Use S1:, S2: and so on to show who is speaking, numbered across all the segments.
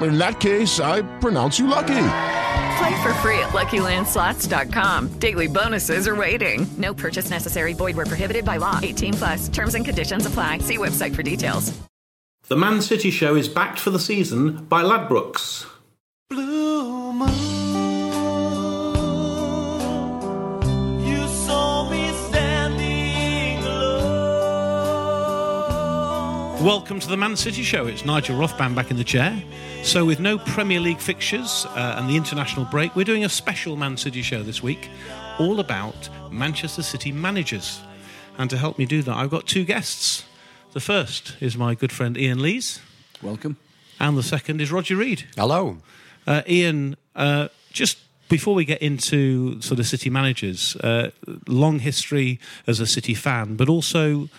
S1: In that case, I pronounce you lucky.
S2: Play for free at LuckyLandSlots.com. Daily bonuses are waiting. No purchase necessary. Void where prohibited by law. 18 plus. Terms and conditions apply. See website for details.
S3: The Man City Show is backed for the season by Ladbrokes.
S4: Blue moon,
S3: Welcome to the Man City Show. It's Nigel Rothband back in the chair. So, with no Premier League fixtures uh, and the international break, we're doing a special Man City Show this week, all about Manchester City managers. And to help me do that, I've got two guests. The first is my good friend Ian Lees,
S5: Welcome.
S3: and the second is Roger Reade.
S5: Hello.
S3: Uh, Ian, uh, just before we get into sort of City managers, uh, long history as a City fan, but also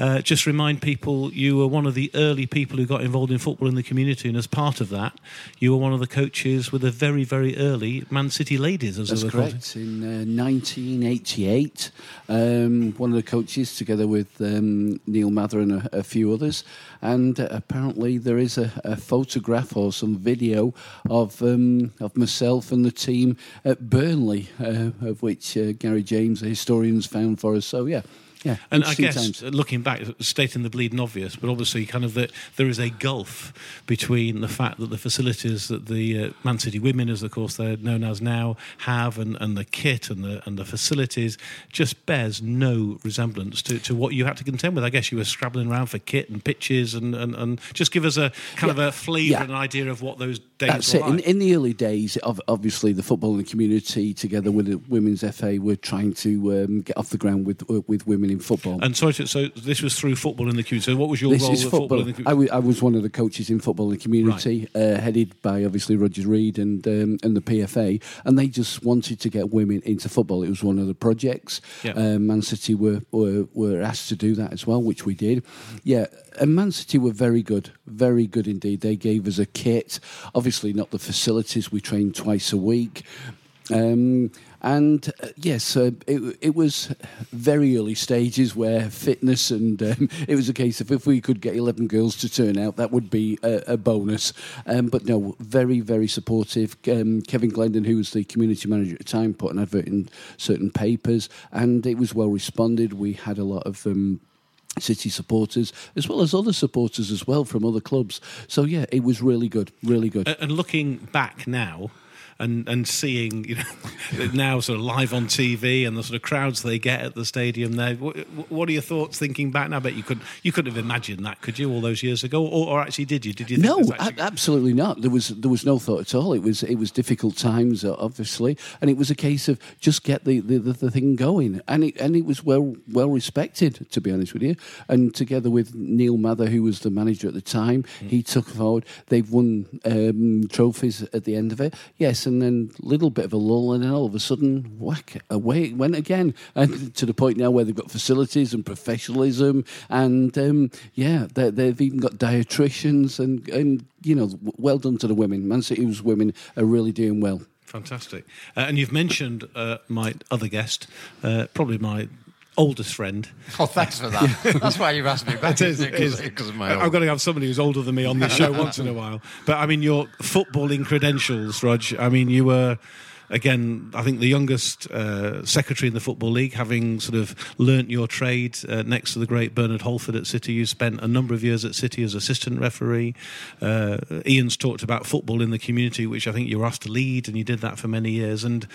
S3: uh, just remind people you were one of the early people who got involved in football in the community, and as part of that, you were one of the coaches with the very, very early Man City ladies, as
S5: That's
S3: they were called.
S5: correct. In uh, 1988, um, one of the coaches, together with um, Neil Mather and a, a few others, and uh, apparently there is a, a photograph or some video of um, of myself and the team at Burnley, uh, of which uh, Gary James, the historian's found for us. So yeah, yeah.
S3: And I guess
S5: times.
S3: looking back, stating the bleeding obvious, but obviously, kind of that there is a gulf between the fact that the facilities that the uh, Man City women, as of course they're known as now, have, and, and the kit and the and the facilities, just bears no resemblance to, to what you had to contend with. I guess you were scrabbling around for kit and pitches, and, and, and just give us a kind of a flavour
S5: Yeah.
S3: and an idea of what those days
S5: That's
S3: were
S5: it. In,
S3: like.
S5: in the early days, obviously, the footballing community, together with the Women's FA, were trying to um, get off the ground with uh, with women in football.
S3: and sorry, to, so this was through football in the community. So, what was your
S5: this
S3: role
S5: is football.
S3: football in the community?
S5: I, w- I was one of the coaches in football in the community, uh, headed by obviously Roger Reade and um, and the PFA, and they just wanted to get women into football. It was one of the projects.
S3: Yeah.
S5: Um, Man City were, were were asked to do that as well, which we did. Yeah, and Man City were very good, very good indeed. They gave us a kit. Obviously, not the facilities. We trained twice a week. Um, and uh, yes, uh, it, it was very early stages where fitness and um, it was a case of if we could get 11 girls to turn out, that would be a, a bonus. Um, but no, very, very supportive. Um, Kevin Glendon, who was the community manager at the time, put an advert in certain papers and it was well responded. We had a lot of. Um, City supporters, as well as other supporters as well from other clubs. So yeah, it was really good, really good.
S3: And looking back now and and seeing you know now sort of live on TV and the sort of crowds they get at the stadium there what, what are your thoughts thinking back now I bet you could you couldn't have imagined that could you all those years ago or, or actually did you did you think
S5: no,
S3: actually,
S5: absolutely not. There was there was no thought at all. It was it was difficult times, uh, obviously, and it was a case of just get the, the, the, the thing going, and it and it was well well respected, to be honest with you. And together with Neil Mather, who was the manager at the time,
S3: Mm.
S5: he took forward. They've won um, trophies at the end of it, yes, and then little bit of a lull, and then all of a sudden, whack away it went again, and to the point now where they've got facilities and professionalism, and um, yeah, they, they've even got dietitians, and and you know, well done to the women. Man City's women are really doing well.
S3: fantastic uh, and you've mentioned uh, my other guest uh, probably my oldest friend.
S6: Oh, thanks for that. That's why you've asked me back.
S3: It is,
S6: isn't
S3: it is.
S6: Because of my
S3: I've got to have somebody who's older than me on this show once in a while. But I mean, your footballing credentials, Rog. I mean, you were. Again, I think the youngest uh, secretary in the Football League, having sort of learnt your trade uh, next to the great Bernard Halford at City. You spent a number of years at City as assistant referee. Uh, Ian's talked about football in the community, which I think you were asked to lead, and you did that for many years. And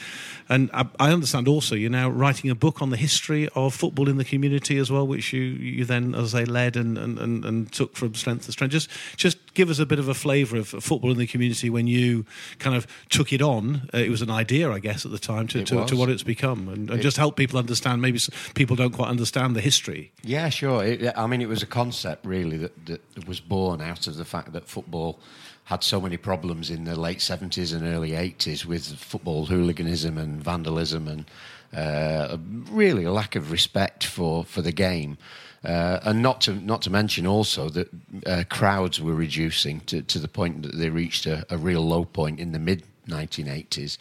S3: and I, I understand also you're now writing a book on the history of football in the community as well, which you you then, as I led and, and, and, and took from strength to strength. Just just give us a bit of a flavour of football in the community when you kind of took it on. Uh, it was an idea, I guess, at the time to, to, to what it's become, and, and
S6: It-
S3: just help people understand. Maybe people don't quite understand the history.
S6: Yeah, sure. It, I mean, it was a concept really that, that was born out of the fact that football had so many problems in the late 70s and early 80s with football hooliganism and vandalism and uh, really a lack of respect for, for the game. Uh, and not to not to mention also that uh, crowds were reducing to, to the point that they reached a, a real low point in the mid 1980s.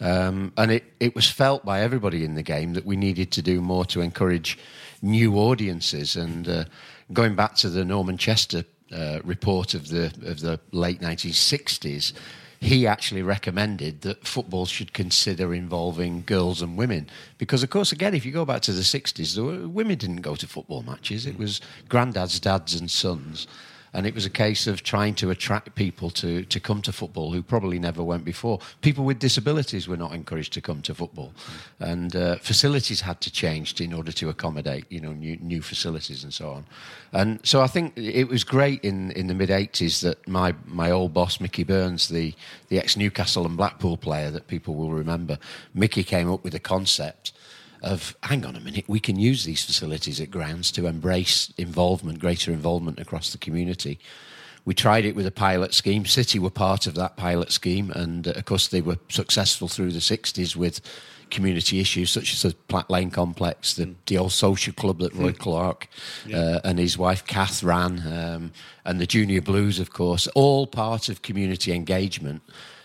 S6: Um, and it, it was felt by everybody in the game that we needed to do more to encourage new audiences. And uh, going back to the Norman Chester uh, report of the of the late 1960s, he actually recommended that football should consider involving girls and women because, of course, again, if you go back to the 60s, the women didn't go to football matches. It was granddads, dads, and sons. And it was a case of trying to attract people to, to come to football who probably never went before. People with disabilities were not encouraged to come to football, and uh, facilities had to change in order to accommodate, you know, new, new facilities and so on. And so I think it was great in, in the mid '80s that my, my old boss Mickey Burns, the the ex Newcastle and Blackpool player that people will remember, Mickey came up with a concept of hang on a minute, we can use these facilities at grounds to embrace involvement, greater involvement across the community. We tried it with a pilot scheme. City were part of that pilot scheme, and uh, of course, they were successful through the 60s with community issues such as the Platt Lane complex, the, the old social club that Roy Clarke uh, and his wife Kath ran, um, and the Junior Blues, of course, all part of community engagement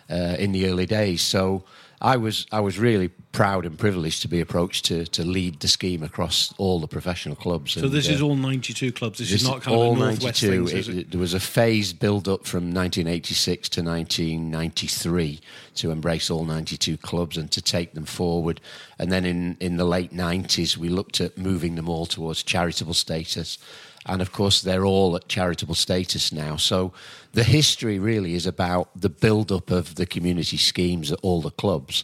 S6: uh, in the early days. So I was I was really proud and privileged to be approached to to lead the scheme across all the professional clubs.
S3: So
S6: And,
S3: this
S6: uh,
S3: is all 92 clubs. This, is not kind
S6: all
S3: of a northwest
S6: 92.
S3: thing. so is
S6: It-
S3: it?
S6: it- there was a phased build up from 1986 to 1993 to embrace all 92 clubs and to take them forward. And then in, in the late 90s, we looked at moving them all towards charitable status. And of course, they're all at charitable status now. So the history really is about the build up of the community schemes at all the clubs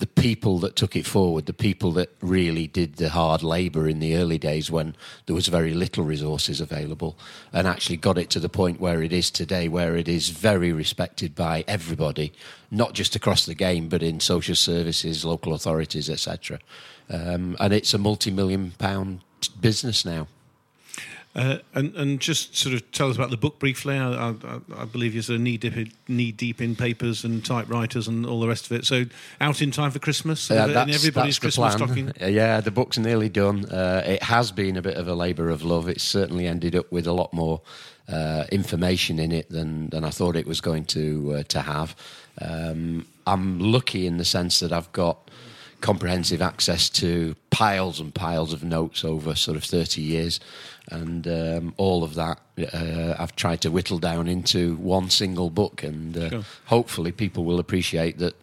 S6: the people that took it forward, the people that really did the hard labour in the early days when there was very little resources available, and actually got it to the point where it is today, where it is very respected by everybody, not just across the game, but in social services, local authorities, etc. Um, and it's a multi-million pound business now.
S3: Uh, and and just sort of tell us about the book briefly. I, I, I believe you're sort of knee deep, in, knee deep in papers and typewriters and all the rest of it. So out in time for Christmas,
S6: Yeah, that's,
S3: everybody's
S6: that's the
S3: Christmas
S6: plan.
S3: stocking.
S6: Yeah, the book's nearly done. Uh, it has been a bit of a labour of love. It's certainly ended up with a lot more uh, information in it than, than I thought it was going to uh, to have. Um, I'm lucky in the sense that I've got comprehensive access to piles and piles of notes over sort of 30 years. And um, all of that uh, I've tried to whittle down into one single book. And uh,
S3: Sure.
S6: hopefully people will appreciate that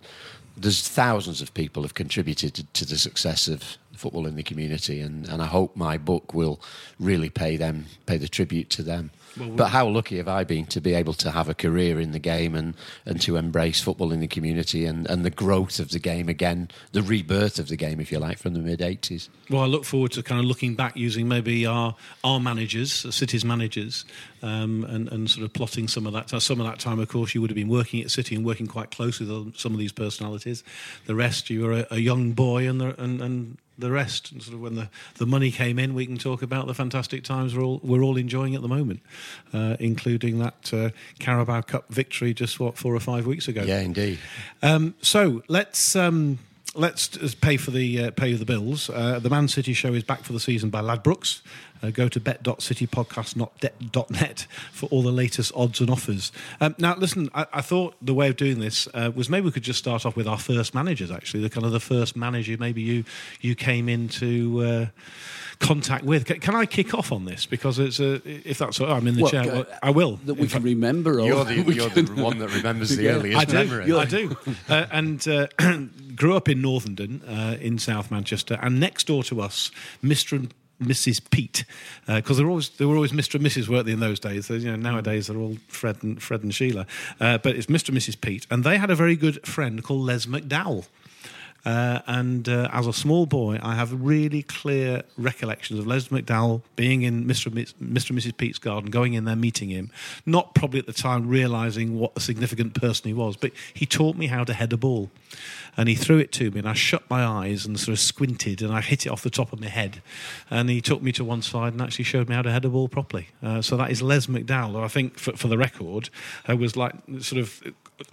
S6: there's thousands of people have contributed to, to the success of football in the community, and, and I hope my book will really pay them, pay the tribute to them.
S3: Well,
S6: but how lucky have I been to be able to have a career in the game and, and to embrace football in the community and, and the growth of the game again, the rebirth of the game, if you like, from the mid 80s.
S3: Well, I look forward to kind of looking back using maybe our our managers, uh, city's managers, um, and and sort of plotting some of that. Some of that time, of course, you would have been working at City and working quite closely with some of these personalities. The rest, you were a, a young boy, and the, and and the rest. And sort of when the, the money came in, we can talk about the fantastic times we're all we're all enjoying at the moment, uh, including that uh, Carabao Cup victory just what four or five weeks ago.
S6: Yeah, indeed.
S3: Um, so let's um, let's pay for the uh, pay the bills. Uh, the Man City show is back for the season by Ladbrokes. Uh, go to bet.citypodcast.net for all the latest odds and offers. Um, now, listen, I, I thought the way of doing this uh, was maybe we could just start off with our first managers. Actually, the kind of the first manager maybe you you came into. Uh, contact with can, can I kick off on this because it's a, if that's all right, I'm in the
S5: What,
S3: chair
S5: uh,
S3: well, I will
S5: That we
S3: In
S5: can
S3: fact-
S5: remember. Or
S6: You're the, you're
S5: can-
S6: the one that remembers the
S5: Yeah.
S6: earliest
S3: I do.
S6: memory.
S3: I do. Uh, and uh, grew up in Northenden, uh, in South Manchester, and next door to us, Mr. and Mrs. Pete, because they were always they were always Mr. and Mrs. weren't they in those days? They- You know, nowadays they're all Fred and Fred and Sheila, uh, but it's Mr. and Mrs. Pete, and they had a very good friend called Les McDowell. Uh, and uh, as a small boy, I have really clear recollections of Les McDowell being in Mr. and Mr. and Mrs. Pete's garden, going in there, meeting him. Not probably at the time realizing what a significant person he was, but he taught me how to head a ball. And he threw it to me, and I shut my eyes and sort of squinted, and I hit it off the top of my head. And he took me to one side and actually showed me how to head a ball properly. Uh, so that is Les McDowell, who I think, for, for the record, uh, was like sort of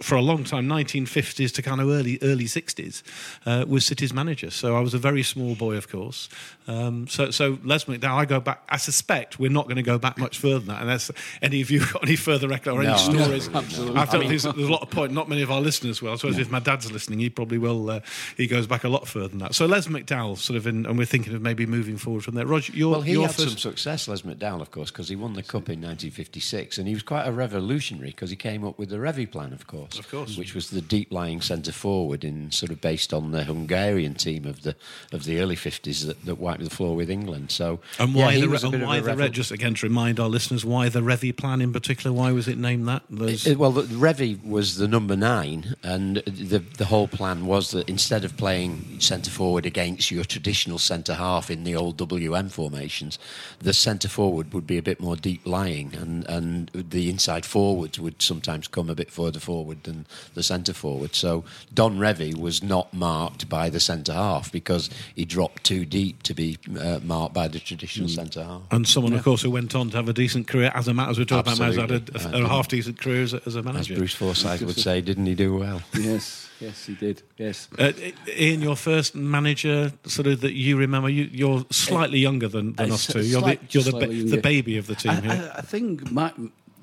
S3: for a long time, 1950s to kind of early early 60s, uh, was City's manager. So I was a very small boy, of course. Um, so so Les McDowell, I go back. I suspect we're not going to go back much further than that. Unless any of you got any further recollection or any
S6: No,
S3: stories.
S5: absolutely.
S3: I don't think there's, there's a lot of point. Not many of our listeners will. I suppose if my dad's listening, he probably will. Uh, he goes back a lot further than that. So Les McDowell, sort of, in, and we're thinking of maybe moving forward from there. Roger, your
S6: Well, he
S3: your
S6: had
S3: first.
S6: some success, Les McDowell, of course, because he won the cup in 1956, and he was quite a revolutionary because he came up with the Revie plan, of course,
S3: Of course.
S6: which was the deep-lying centre forward, in sort of based on the Hungarian team of the of the early 50s that, that wiped the floor with England. So,
S3: and why
S6: he
S3: the and why the Re- just again to remind our listeners why the Revie plan in particular? Why was it named that?
S6: It- well, the Revie was the number nine, and the the whole plan was that instead of playing centre forward against your traditional centre half in the old WM formations, the centre forward would be a bit more deep lying, and, and the inside forwards would sometimes come a bit further forward than the centre forward. So Don Revie was not marked by the centre half because he dropped too deep to be uh, marked by the traditional centre half.
S3: and someone, of course, who went on to have a decent career as a man, as we're talking about, has had a, a, a half decent career as a, as a
S6: As. Bruce Forsyth would say, didn't he do well?
S5: Yes, yes, he did. Yes.
S3: Uh, Ian, your first manager, sort of that you remember, you, you're slightly younger than, than
S5: Uh,
S3: us two. You're,
S5: slight-
S3: the, you're the, ba- the baby of the team
S5: I,
S3: here.
S5: I, I think my,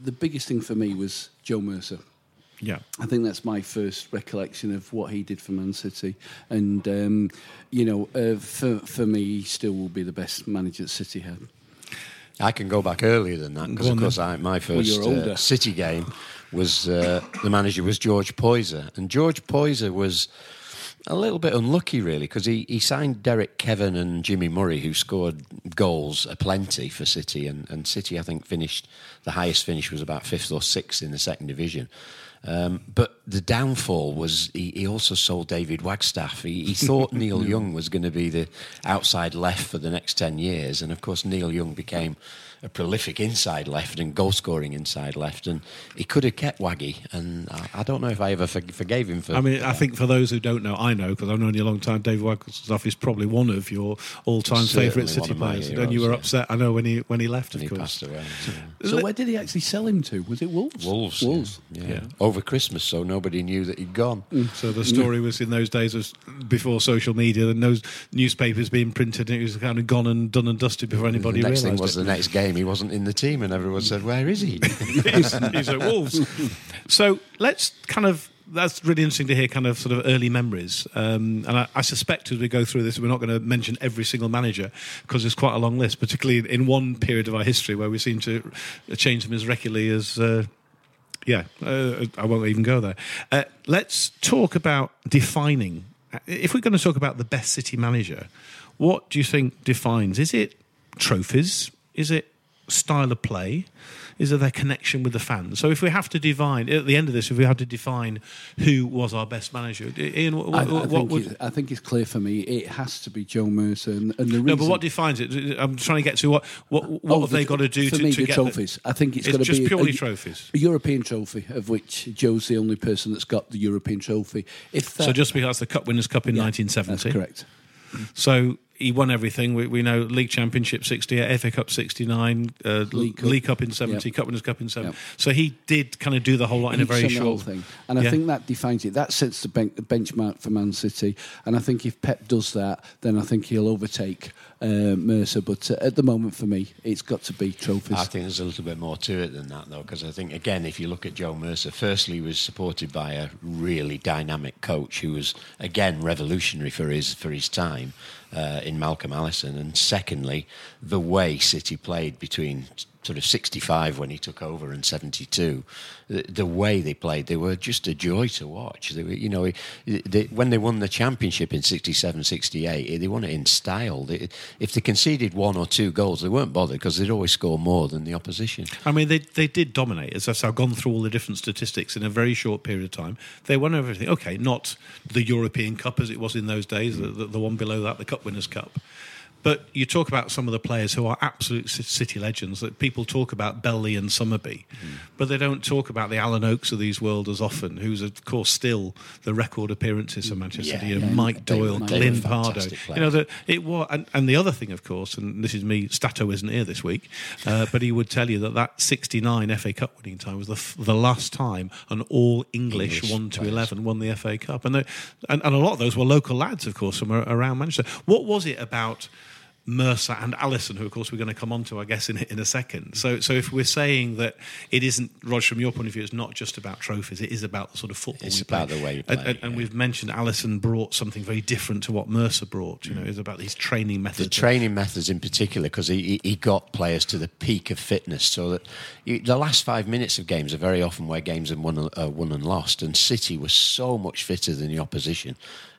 S5: the biggest thing for me was Joe Mercer.
S3: Yeah.
S5: I think that's my first recollection of what he did for Man City, and um, you know, uh, for for me, he still will be the best manager that City had.
S6: I can go back earlier than that because, of course, I, my first
S5: you're
S6: uh, City game was uh, the manager was George Poyser, and George Poyser was a little bit unlucky, really, because he, he signed Derek Kevan and Jimmy Murray, who scored goals aplenty for City, and, and City, I think, finished the highest finish was about fifth or sixth in the second division. Um, but the downfall was he, he also sold David Wagstaff. He, he thought Neil Young was going to be the outside left for the next 10 years. And of course, Neil Young became a prolific inside left and goal scoring inside left. And he could have kept Waggy. And I, I don't know if I ever for, forgave him for
S3: I mean, I think for those who don't know, I know because I've known you a long time. David Wagstaff is probably one of your all-time favourite City
S6: of my
S3: players. and
S6: heroes,
S3: you were
S6: yeah.
S3: upset, I know, when he when he left.
S6: when
S3: Of
S6: he
S3: course,
S6: passed away.
S5: So where did he actually sell him to? Was it Wolves?
S6: Wolves.
S5: Wolves.
S6: Yeah.
S3: Yeah.
S6: Over Christmas, so nobody knew that he'd gone. Mm.
S3: So the story was in those days was before social media, and those newspapers being printed, and it was kind of gone and done and dusted before anybody
S6: the next thing
S3: realised
S6: was
S3: it.
S6: the next game. He wasn't in the team, and everyone said, "Where is he?"
S3: he's, he's at Wolves. So let's kind of. That's really interesting to hear, kind of sort of early memories. Um, and I, I suspect as we go through this, we're not going to mention every single manager because there's quite a long list, particularly in one period of our history where we seem to change them as regularly as. Uh, yeah, uh, I won't even go there. Uh, let's talk about defining. If we're going to talk about the best City manager, what do you think defines? Is it trophies? Is it style of play? Is it their connection with the fans? So, if we have to define at the end of this, if we have to define who was our best manager, Ian, what,
S5: I, I
S3: what
S5: think
S3: would?
S5: I think it's clear for me. It has to be Joe Mercer, and, and the reason.
S3: no, but what defines it? I'm trying to get to what what, what
S5: Oh,
S3: have
S5: the-
S3: they got to do
S5: for
S3: to,
S5: me,
S3: to
S5: the
S3: get
S5: trophies? I think it's
S3: It's
S5: to
S3: just
S5: be
S3: purely
S5: a,
S3: trophies.
S5: A European trophy, of which Joe's the only person that's got the European trophy. If that,
S3: So just because the Cup Winners' Cup in
S5: Yeah,
S3: 1970,
S5: that's correct.
S3: So he won everything. We, we know League Championship 68, FA Cup 69, uh, League,
S5: League
S3: Cup.
S5: Cup.
S3: in 70,
S5: Yep.
S3: Cup Winners' Cup in 70.
S5: Yep.
S3: So he did kind of do the whole lot in a very
S5: done the whole
S3: short
S5: thing, and I
S3: Yeah.
S5: think that defines it. That sets the, ben- the benchmark for Man City, and I think if Pep does that, then I think he'll overtake uh, Mercer. But uh, at the moment, for me, it's got to be trophies.
S6: I think there's a little bit more to it than that, though, because I think, again, if you look at Joe Mercer, firstly, he was supported by a really dynamic coach who was, again, revolutionary for his for his time uh, in Malcolm Allison, and secondly, the way City played between sort of 65 when he took over and 72 the, the way they played they were just a joy to watch they were, you know they, when they won the championship in 67 68 eh, they won it in style they, if they conceded one or two goals they weren't bothered because they'd always score more than the opposition
S3: I mean, they they did dominate. As I've gone through all the different statistics in a very short period of time. They won everything. Okay, not the European Cup as it was in those days, the, the, the one below that, the Cup Winners' Cup. But you talk about some of the players who are absolute city legends that people talk about Belly and Summerbee, but they don't talk about the Alan Oakes of these world as often, who's of course still the record appearances for Manchester
S6: Yeah,
S3: City. Know,
S6: yeah.
S3: Mike Doyle, Glyn
S6: Pardoe.
S3: You know, the, it was, and, and the other thing, of course, and this is me. Stato isn't here this week, uh, but he would tell you that that '69 FA Cup winning time was the f- the last time an all English,
S6: English
S3: one to eleven won the FA Cup, and, they, and and a lot of those were local lads, of course, from around Manchester. What was it about? Mercer and Allison, who of course we're going to come on to, I guess, in in a second. So, so if we're saying that it isn't, Roger, from your point of view, it's not just about trophies; it is about the sort of football.
S6: It's about
S3: play.
S6: the way you
S3: And-
S6: play,
S3: and, and we've mentioned Allison brought something very different to what Mercer brought. You know, it's about his training methods.
S6: the training methods in particular because he, he he got players to the peak of fitness so that you, the last five minutes of games are very often where games are won, uh, won and lost and City was so much fitter than the opposition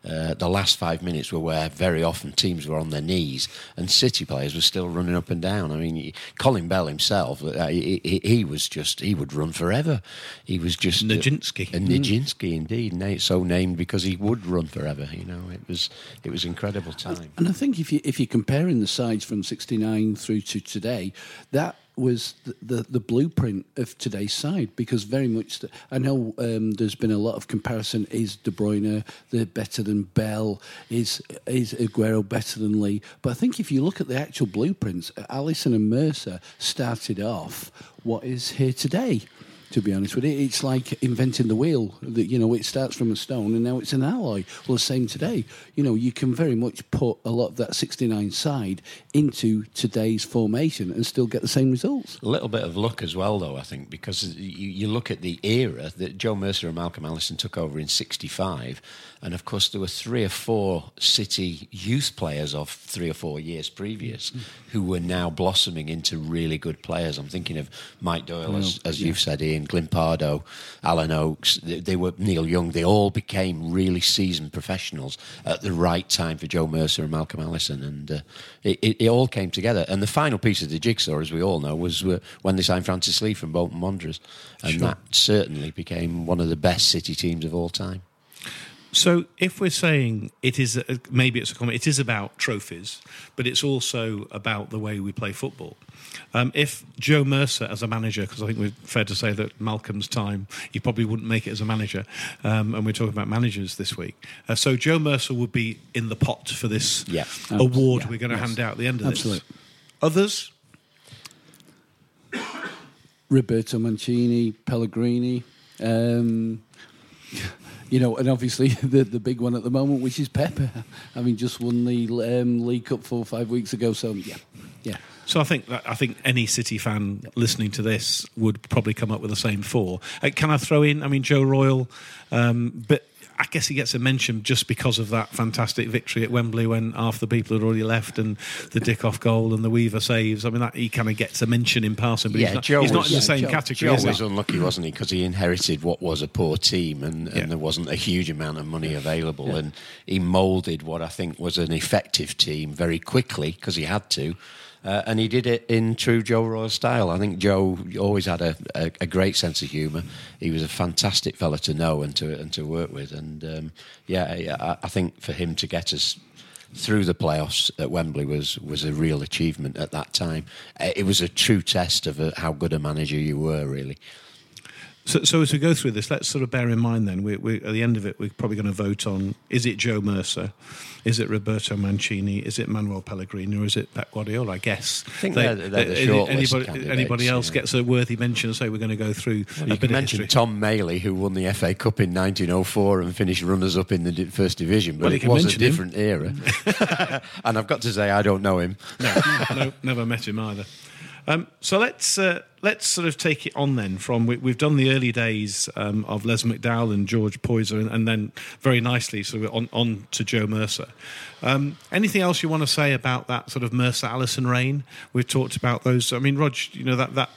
S6: uh, the last five minutes were where very often teams were on their knees and City players were still running up and down. I mean Colin Bell himself uh, he, he, he was just he would run forever. He was just
S3: Nijinsky.
S6: a Nijinsky indeed so named because he would run forever you know. It was it was incredible time.
S5: And I think if you if you're comparing the sides from '69 through to today, that was the, the, the blueprint of today's side because very much the, I know um, there's been a lot of comparison. Is De Bruyne the better than Bell? Is is Aguero better than Lee? But I think if you look at the actual blueprints, Allison and Mercer started off what is here today. To be honest with you, it's like inventing the wheel. That you know, it starts from a stone and now it's an alloy. Well, the same today. You know, you can very much put a lot of that '69 side into today's formation and still get the same results.
S6: A little bit of luck as well, though, I think, because you, you look at the era that Joe Mercer and Malcolm Allison took over in 65, and of course, there were three or four City youth players of three or four years previous mm. who were now blossoming into really good players. I'm thinking of Mike Doyle, as, as you've said, Ian, Glyn Pardoe, Alan Oakes, they, they were Neil Young, they all became really seasoned professionals at the right time for Joe Mercer and Malcolm Allison, and uh, it, it, it all came together. And the final piece of the jigsaw, as we all know, was uh, when they signed Francis Lee from Bolton Wanderers, and
S3: Sure.
S6: that certainly became one of the best City teams of all time.
S3: So, if we're saying it is a, maybe it's a comment, it is about trophies, but it's also about the way we play football. Um, if Joe Mercer as a manager, because I think we're fair to say that Malcolm's time, he probably wouldn't make it as a manager, um, and we're talking about managers this week. Uh, so Joe Mercer would be in the pot for this
S6: Yeah.
S3: award
S5: Yeah,
S3: we're going to
S5: yes.
S3: hand out at the end of this.
S5: Absolutely.
S3: this. Others,
S5: Roberto Mancini, Pellegrini. You know, and obviously the the big one at the moment, which is Pepper. Mean, just won the um, League Cup four or five weeks ago. So yeah, yeah.
S3: So I think I think any City fan listening to this would probably come up with the same four. Uh, can I throw in? I mean, Joe Royle, um, but I guess he gets a mention just because of that fantastic victory at Wembley when half the people had already left and the Dickov goal and the Weaver saves. I mean, that, he kind of gets a mention in passing, but he's, not, he's not in the same
S5: Joe-
S3: category.
S6: Joe was unlucky, wasn't he? Because he inherited what was a poor team, and, and
S3: Yeah.
S6: there wasn't a huge amount of money available. And he moulded what I think was an effective team very quickly because he had to. Uh, and he did it in true Joe Royle style. I think Joe always had a, a, a great sense of humour. He was a fantastic fella to know and to and to work with. And um, yeah, yeah, I, I think for him to get us through the playoffs at Wembley was was a real achievement at that time. Uh, It was a true test of uh how good a manager you were, really.
S3: So, so as we go through this, let's sort of bear in mind then, we, we, at the end of it, we're probably going to vote on is it Joe Mercer, is it Roberto Mancini, is it Manuel Pellegrini, or is it Pep Guardiola? I guess. I
S6: think they're- they're the shortlist
S3: anybody, anybody else
S6: yeah.
S3: gets a worthy mention, so we're going to go through
S6: Well, you can mention. Tom Maley, who won the FA Cup in 1904 and finished runners-up in the first division, but
S3: Well,
S6: it was a
S3: mention him.
S6: different era. and I've got to say, I don't know him.
S3: no, no, never met him either. Um, so let's uh, let's sort of take it on then. From we, we've done the early days um, of Les McDowell and George Poyser, and, and then very nicely sort of on, on to Joe Mercer. Um, anything else you want to say about that sort of Mercer Allison reign? We've talked about those. I mean, Rog, you know that that.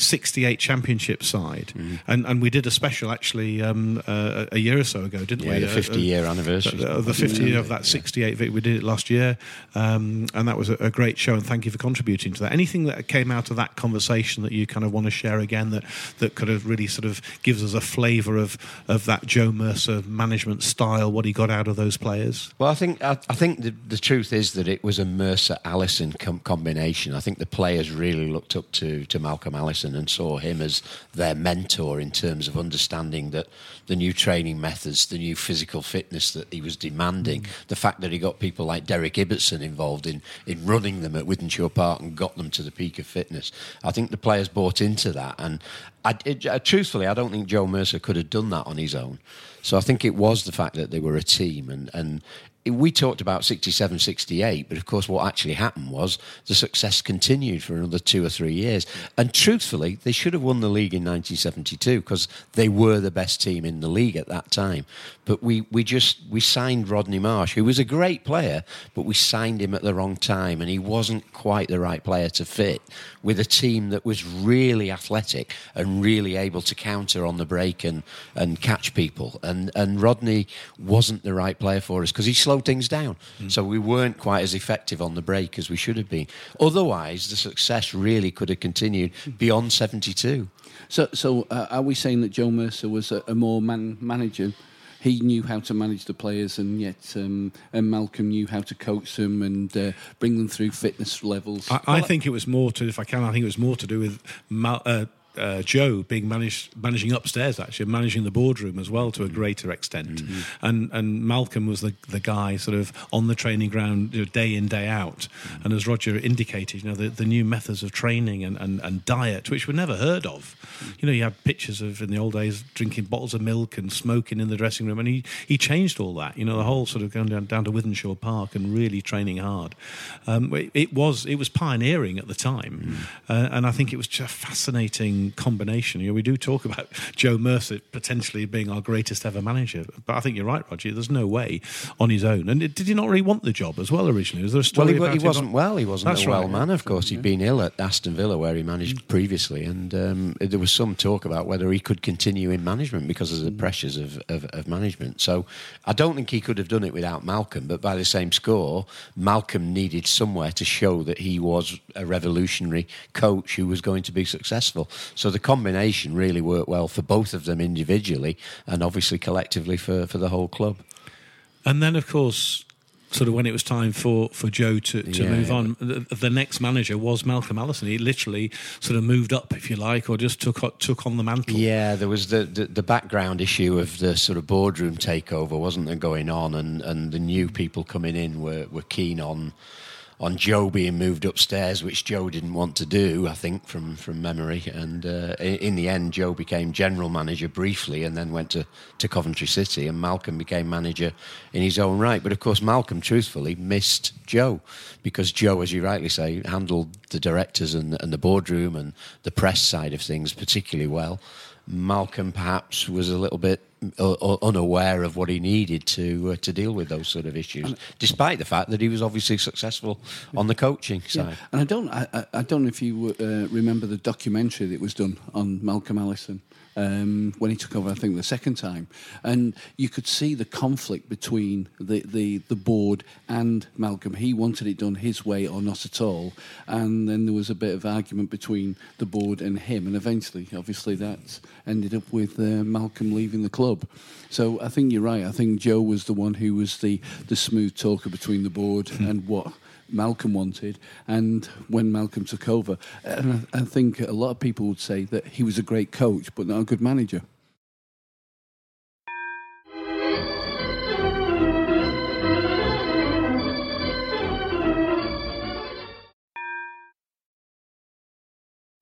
S3: 68 championship side,
S6: Mm-hmm.
S3: and and we did a special actually um, uh, a year or so ago, didn't
S6: Yeah,
S3: we?
S6: the
S3: Uh,
S6: 50 year
S3: uh,
S6: anniversary.
S3: uh, the 50 year of that 68 vic- we did it last year um, and that was a, a great show and thank you for contributing to that anything that came out of that conversation that you kind of want to share again that that could have really sort of gives us a flavour of of that Joe Mercer management style what he got out of those players
S6: Well, I think I, I think the, the truth is that it was a Mercer Allison com- combination. I think the players really looked up to to Malcolm Allison and saw him as their mentor in terms of understanding that the new training methods, the new physical fitness that he was demanding, the fact that he got people like Derek Ibbotson involved in in running them at Wythenshawe Park and got them to the peak of fitness. I think the players bought into that, and I, it, uh, truthfully, I don't think Joe Mercer could have done that on his own. So I think it was the fact that they were a team and, and we talked about 67, 68, but of course, what actually happened was the success continued for another two or three years. And truthfully, they should have won the league in 1972 because they were the best team in the league at that time. But we, we just we signed Rodney Marsh, who was a great player, but we signed him at the wrong time, and he wasn't quite the right player to fit with a team that was really athletic and really able to counter on the break and, and catch people. And and Rodney wasn't the right player for us because he slowed things down. So we weren't quite as effective on the break as we should have been. Otherwise, the success really could have continued beyond 72.
S5: So, so uh, are we saying that Joe Mercer was a, a more man manager? He knew how to manage the players, and yet um, and Malcolm knew how to coach them and uh, bring them through fitness levels.
S3: I, I think it was more to, if I can, I think it was more to do with Mal, uh, uh, Joe being managed, managing upstairs, actually, managing the boardroom as well to a greater extent. And and Malcolm was the, the guy sort of on the training ground you know, day in, day out. And as Roger indicated, you know, the, the new methods of training and, and, and diet, which were never heard of. You know, you had pictures of, in the old days, drinking bottles of milk and smoking in the dressing room. And he, he changed all that, you know, the whole sort of going down, down to Wythenshawe Park and really training hard. Um, it, it was it was pioneering at the time. Uh, and I think it was just a combination. You know, we do talk about Joe Mercer potentially being our greatest ever manager, but I think you're right, Roger. There's no way on his own. And did he not really want the job as well originally? Was there a
S6: Well,
S3: story
S6: he, wa-
S3: about
S6: he wasn't well. He wasn't
S3: That's
S6: a well
S3: right,
S6: man. Of course, he'd been ill at Aston Villa, where he managed previously, and um, there was some talk about whether he could continue in management because of the pressures of, of, of management. So, I don't think he could have done it without Malcolm. But by the same score, Malcolm needed somewhere to show that he was a revolutionary coach who was going to be successful. So the combination really worked well for both of them individually, and obviously collectively for, for the whole club.
S3: And then, of course, sort of when it was time for, for Joe to, to
S6: Yeah.
S3: move on, the, the next manager was Malcolm Allison. He literally sort of moved up, if you like, or just took took on the mantle.
S6: Yeah, there was the, the, the background issue of the sort of boardroom takeover, wasn't there, going on, and, and the new people coming in were, were keen on on Joe being moved upstairs, which Joe didn't want to do, I think, from, from memory. And uh, in, the end, Joe became general manager briefly and then went to, to Coventry City, and Malcolm became manager in his own right. But of course, Malcolm, truthfully, missed Joe because Joe, as you rightly say, handled the directors and, and the boardroom and the press side of things particularly well. Malcolm perhaps was a little bit unaware of what he needed to uh, to deal with those sort of issues, despite the fact that he was obviously successful on the coaching
S5: Yeah.
S6: side.
S5: And I don't, I, I- I don't know if you uh, remember the documentary that was done on Malcolm Allison um, when he took over. I think the second time, and you could see the conflict between the, the, the board and Malcolm. He wanted it done his way or not at all, and then there was a bit of argument between the board and him, and eventually, obviously, that ended up with uh, Malcolm leaving the club. club. So I think you're right. I think Joe was the one who was the, the smooth talker between the board and what Malcolm wanted. And when Malcolm took over, and I, I think a lot of people would say that he was a great coach, but not a good manager.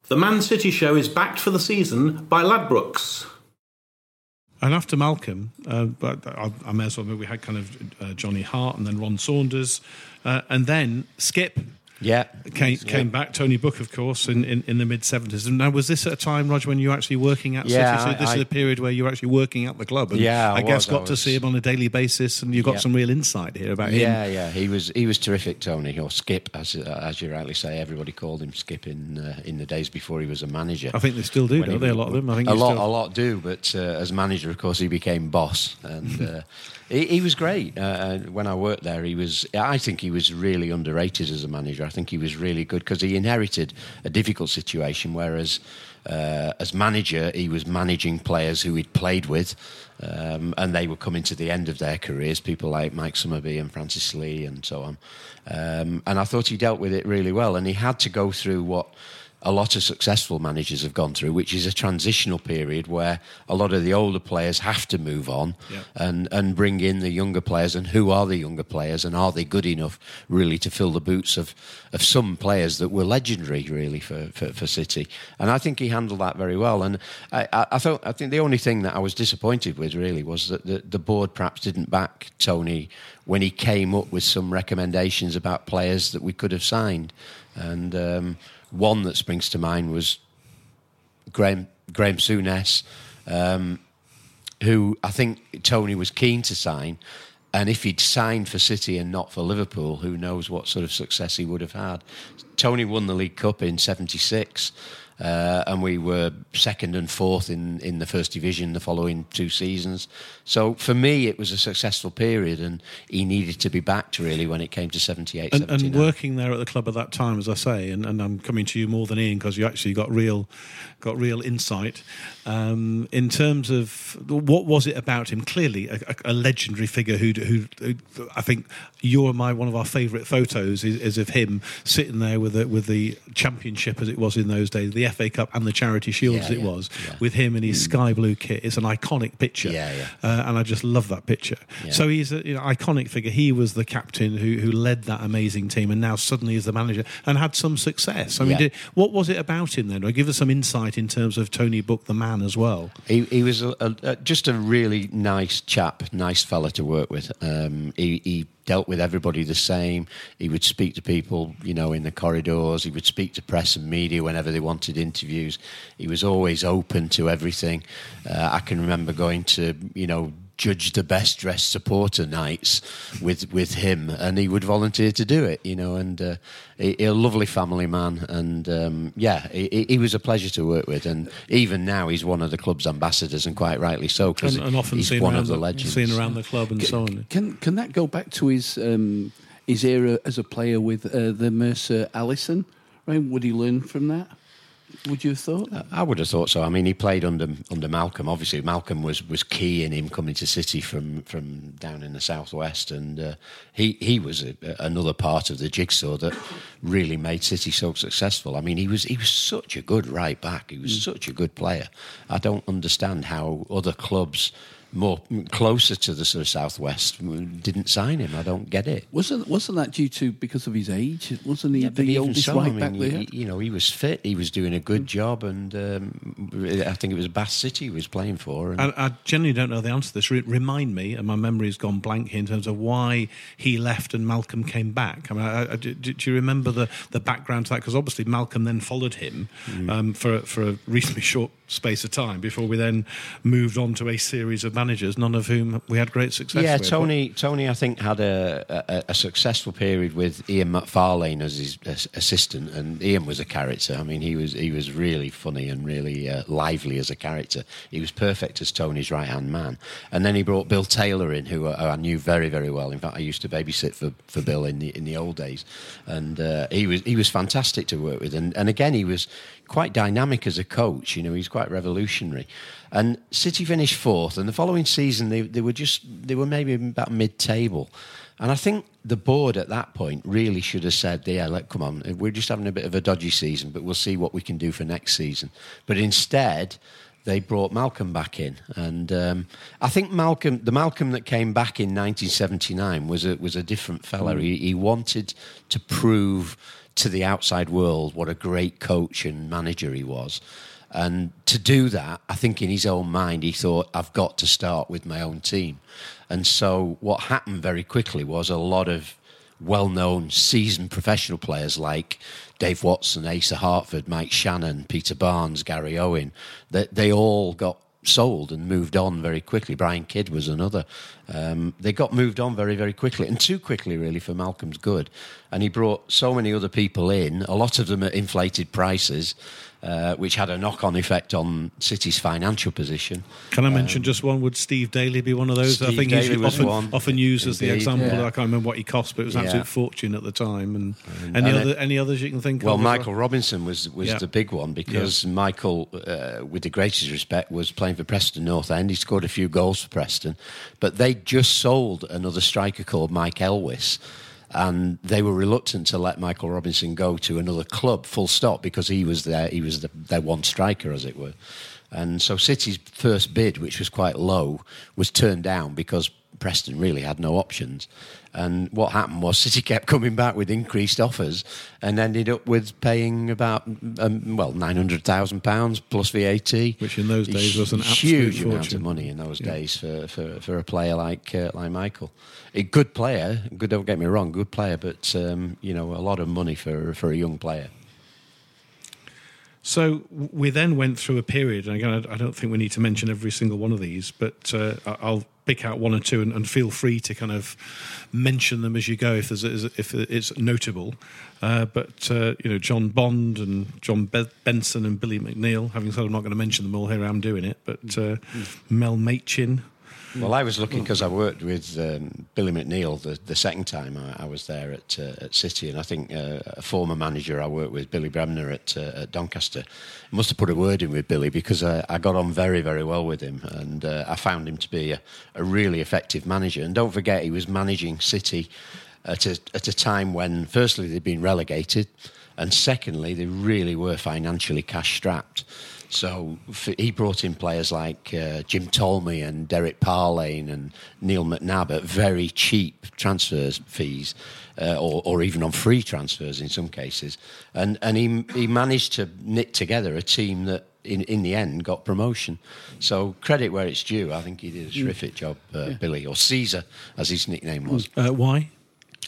S7: The Man City show is backed for the season by Ladbrokes.
S3: And after Malcolm, uh, but I, I may as well. We had kind of uh, Johnny Hart and then Ron Saunders, uh, and then Skip
S6: Yeah.
S3: came,
S6: Yeah.
S3: came back. Tony Book, of course, in, in, in the mid seventies. And now, was this at a time, Roger, when you were actually working at
S6: Yeah,
S3: City? So this
S6: I-
S3: is a period where you were actually working at the club. And
S6: Yeah, I
S3: I, guess
S6: was, I
S3: got to see him on a daily basis, and you got
S6: Yeah.
S3: some real insight here about him.
S6: Yeah, yeah, he was he was terrific, Tony, or Skip, as uh, as you rightly say. Everybody called him Skip in uh, in the days before he was a manager.
S3: I think they still do,
S6: When
S3: don't
S6: he-
S3: they? A lot of them. I think
S6: a lot,
S3: still-
S6: a lot do. But uh, as manager, of course, he became boss, and uh, he, he was great. Uh, uh, when I worked there, he was. I think he was really underrated as a manager. I think he was really good because he inherited a difficult situation, whereas. Uh, as manager, he was managing players who he'd played with, um, and they were coming to the end of their careers. People like Mike Summerbee and Francis Lee, and so on. Um, and I thought he dealt with it really well. And he had to go through what a lot of successful managers have gone through, which is a transitional period where a lot of the older players have to move on
S3: Yeah.
S6: and, and bring in the younger players. And who are the younger players? And are they good enough, really, to fill the boots of, of some players that were legendary, really, for, for, for City? And I think he handled that very well. And I, I, I thought I think the only thing that I was disappointed with, really, was that the, the board perhaps didn't back Tony when he came up with some recommendations about players that we could have signed. And um, one that springs to mind was Graeme Graeme Souness, um, who I think Tony was keen to sign. And if he'd signed for City and not for Liverpool, who knows what sort of success he would have had. Tony won the League Cup in '76, uh, and we were second and fourth in, in the first division the following two seasons. So for me, it was a successful period, and he needed to be backed really when it came to 78,
S3: and, and working there at the club at that time, as I say, and, and I'm coming to you more than Ian because you actually got real, got real insight um, in terms of what was it about him. Clearly, a, a, legendary figure who, who, who I think you're my one of our favourite photos is, is of him sitting there with the, with the championship as it was in those days, the FA Cup and the Charity Shield
S6: Yeah,
S3: as it
S6: yeah,
S3: was,
S6: yeah.
S3: with him in his sky blue kit. It's an iconic picture,
S6: Yeah, yeah.
S3: Uh, and I just love that picture. So he's an you know, iconic figure. He was the captain who, who led that amazing team, and now suddenly is the manager and had some success. I mean, did, what was it about him then? Or give us some insight in terms of Tony Book, the man, as well.
S6: He, he was a, a, just a really nice chap, nice fella to work with. Um, he, he dealt with everybody the same. He would speak to people, you know, in the corridors. He would speak to press and media whenever they wanted interviews. He was always open to everything. Uh, I can remember going to, you know, judge the best dressed supporter nights with with him, and he would volunteer to do it. You know, and uh, a, a lovely family man, and um, yeah, he, he was a pleasure to work with. And even now, he's one of the club's ambassadors, and quite rightly so, because
S3: And, and often
S6: he's
S3: seen
S6: one
S3: around,
S6: of the
S3: the,
S6: legends.
S3: seen around the club and so on.
S5: Can can that go back to his um, his era as a player with uh, the Mercer Allison? Right? Would he learn from that? Would you have thought?
S6: I would have thought so. I mean, he played under under Malcolm. Obviously, Malcolm was, was key in him coming to City from, from down in the southwest, and uh, he he was a, another part of the jigsaw that really made City so successful. I mean, he was he was such a good right back. He was such a good player. I don't understand how other clubs more closer to the sort of southwest didn't sign him. I don't get it.
S5: Wasn't wasn't that due to because of his age? Wasn't he
S6: Yeah,
S5: the
S6: even
S5: oldest
S6: so,
S5: right
S6: I mean,
S5: back
S6: you-
S5: there?
S6: You know, he was fit. He was doing a good job, and um, I think it was Bath City he was playing for. And
S3: I, I genuinely don't know the answer to this. Re- remind me, and my memory's gone blank here in terms of why he left and Malcolm came back. I mean, I, I, do, do you remember the, the background to that? Because obviously Malcolm then followed him
S6: Mm.
S3: um, for for a reasonably short space of time before we then moved on to a series of managers, none of whom we had great success.
S6: yeah,
S3: with.
S6: Tony. Tony, I think had a, a, a successful period with Ian McFarlane as his assistant, and Ian was a character. I mean, he was he was really funny and really uh, lively as a character. He was perfect as Tony's right hand man. And then he brought Bill Taylor in, who I, I knew very very well. In fact, I used to babysit for, for Bill in the in the old days, and uh, he was he was fantastic to work with. And and again, he was quite dynamic as a coach. You know, he's quite revolutionary. And City finished fourth, and the following season they, they were just they were maybe about mid-table. And I think the board at that point really should have said, "Yeah, let, come on, we're just having a bit of a dodgy season, but we'll see what we can do for next season." But instead, they brought Malcolm back in, and um, I think Malcolm, the Malcolm that came back in 1979, was a was a different fella. He, he wanted to prove to the outside world what a great coach and manager he was. And to do that, I think in his own mind, he thought, I've got to start with my own team. And so what happened very quickly was a lot of well known, seasoned professional players like Dave Watson, Asa Hartford, Mike Shannon, Peter Barnes, Gary Owen, they, they all got sold and moved on very quickly. Brian Kidd was another. Um, they got moved on very, very quickly, and too quickly, really, for Malcolm's good. And he brought so many other people in, a lot of them at inflated prices, uh, which had a knock on effect on City's financial position.
S3: Can I mention just one? Would Steve Daley be one of those? I
S6: Steve
S3: think
S6: Daley
S3: he's
S6: was
S3: often,
S6: one.
S3: often used as the example.
S6: yeah.
S3: I can't remember what he cost, but it was an
S6: Yeah.
S3: absolute fortune at the time. And
S6: And-
S3: any
S6: and
S3: other
S6: it-
S3: any others you can think
S6: Well,
S3: of? Well,
S6: Michael Robinson was was
S3: Yeah.
S6: the big one because Michael, uh, with the greatest respect, was playing for Preston North End. He scored a few goals for Preston, but they just sold another striker called Mike Elwiss. And they were reluctant to let Michael Robinson go to another club, full stop, because he was their he was the, their one striker, as it were. And so City's first bid, which was quite low, was turned down because Preston really had no options. And what happened was City kept coming back with increased offers and ended up with paying about, um, well, £900,000 plus VAT.
S3: Which in those days was an absolute
S6: huge amount of money in those
S3: Yeah.
S6: days for, for, for a player like, uh, like Michael. A good player, good, don't get me wrong, good player, but, um, you know, a lot of money for, for a young player.
S3: So we then went through a period, and again, I I don't think we need to mention every single one of these, but uh, I'll pick out one or two, and, and feel free to kind of mention them as you go if there's if it's notable. Uh, but uh, you know, John Bond and John Be- Benson and Billy McNeill. Having said I'm not going to mention them all here, I'm doing it. But uh, Mel Machin.
S6: Well, I was looking because I worked with um, Billy McNeill the, the second time I, I was there at uh, at City, and I think uh, a former manager I worked with, Billy Bremner at, uh, at Doncaster, must have put a word in with Billy because I, I got on very very well with him, and uh, I found him to be a, a really effective manager. And don't forget, he was managing City at a at a time when, firstly, they'd been relegated, and secondly, they really were financially cash strapped. So f he brought in players like uh, Jim Tolmie and Derek Parlane and Neil McNab at very cheap transfers fees, uh, or, or even on free transfers in some cases. And and he he managed to knit together a team that. In, in the end, got promotion. So credit where it's due. I think he did a terrific job, uh, Billy, or Caesar, as his nickname was.
S3: Uh, why?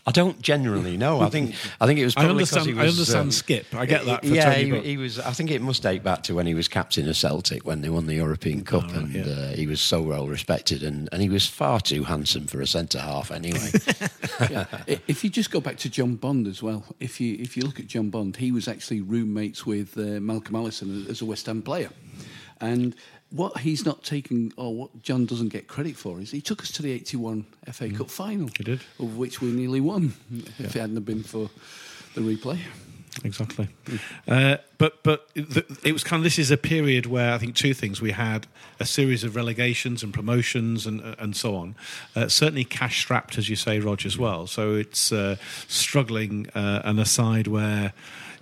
S6: I don't generally know. I think I think it was.
S3: I
S6: Probably 'cause
S3: understand-
S6: he
S3: I understand
S6: um,
S3: Skip. I get that for
S6: yeah,
S3: Tony
S6: he, he was. I think it must date back to when he was captain of Celtic when they won the European Cup, and uh, he was so well respected, and, and he was far too handsome for a centre half anyway.
S5: yeah. If you just go back to John Bond as well, if you if you look at John Bond, he was actually roommates with uh, Malcolm Allison as a West Ham player, and what he's not taking or what John doesn't get credit for is he took us to the '81 FA Cup final,
S3: He did.
S5: of which we nearly won. If it hadn't been for the replay.
S3: Exactly. Uh, but but the, it was kind of this is a period where I think two things we had a series of relegations and promotions and and so on. Uh, certainly cash strapped, as you say, Roger, as well. So it's uh, struggling uh, and a side where.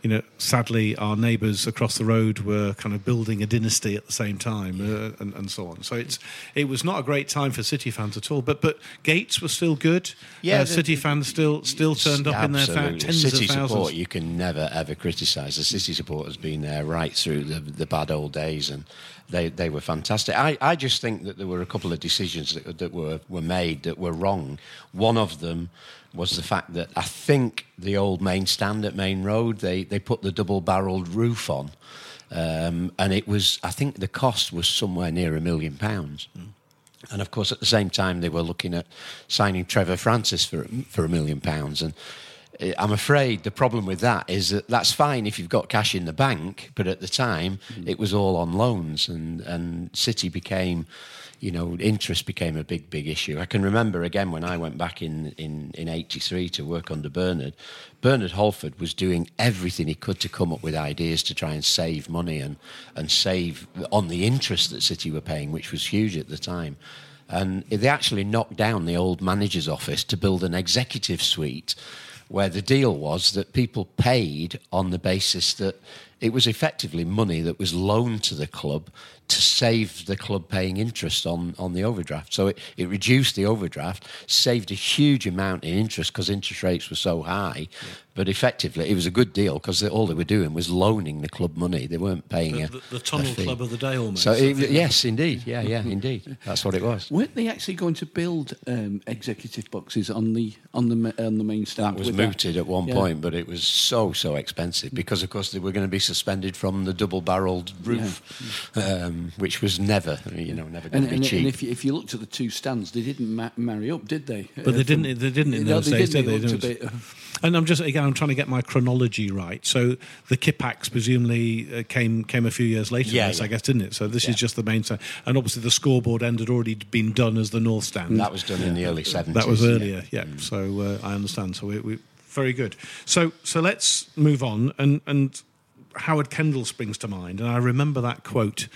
S3: You know, sadly, our neighbours across the road were kind of building a dynasty at the same time, uh, and, and so on. So it's it was not a great time for City fans at all. But but Gates was still good.
S6: Yeah,
S3: uh,
S6: the-
S3: City fans still still turned up in their fa- tens
S6: City
S3: of thousands.
S6: support you can never ever criticise. The City support has been there right through the, the bad old days, and they, they were fantastic. I, I just think that there were a couple of decisions that, that were, were made that were wrong. One of them was the fact that I think the old main stand at Maine Road they, they put the double barrelled roof on, um, and it was I think the cost was somewhere near a million pounds. And of course, at the same time, they were looking at signing Trevor Francis for for a million pounds. And eh, I'm afraid the problem with that is that that's fine if you've got cash in the bank, but at the time it was all on loans, and and City became, you know, interest became a big, big issue. I can remember again when I went back in in in '83 to work under Bernard. Bernard Halford was doing everything he could to come up with ideas to try and save money and and save on the interest that City were paying, which was huge at the time. And they actually knocked down the old manager's office to build an executive suite where the deal was that people paid on the basis that it was effectively money that was loaned to the club to save the club paying interest on, on the overdraft. So it, it reduced the overdraft, saved a huge amount in interest because interest rates were so high. But effectively, it was a good deal because all they were doing was loaning the club money. They weren't paying
S3: The,
S6: a,
S3: the, the
S6: a
S3: tunnel
S6: fee.
S3: club of the day almost.
S6: So it, yes, indeed, yeah, yeah, indeed, that's what it was.
S5: Weren't they actually going to build um, executive boxes on the on the on the main stand?
S6: That was
S5: with
S6: mooted at one
S5: Yeah.
S6: point, but it was so so expensive because, of course, they were going to be suspended from the double-barreled roof, um, which was never, you know, never going
S5: And,
S6: to be
S5: and,
S6: cheap.
S5: and if, you, if you looked at the two stands, they didn't ma- marry up, did they?
S3: But they didn't. They didn't in
S5: No,
S3: those
S5: they
S3: days,
S5: didn't.
S3: did
S5: It
S3: they?
S5: looked a
S3: It
S5: bit,
S3: was- And I'm just again, I'm trying to get my chronology right. So the Kippax presumably uh, came came a few years later.
S6: Yeah,
S3: than this, I guess, didn't it? So this
S6: Yeah.
S3: is just the main stand, and obviously the scoreboard end had already been done as the North Stand.
S6: That was done in the early 70s.
S3: That was
S6: yeah.
S3: earlier, yeah. So uh, I understand. So we, we very good. So so let's move on and and. Howard Kendall springs to mind, and I remember that quote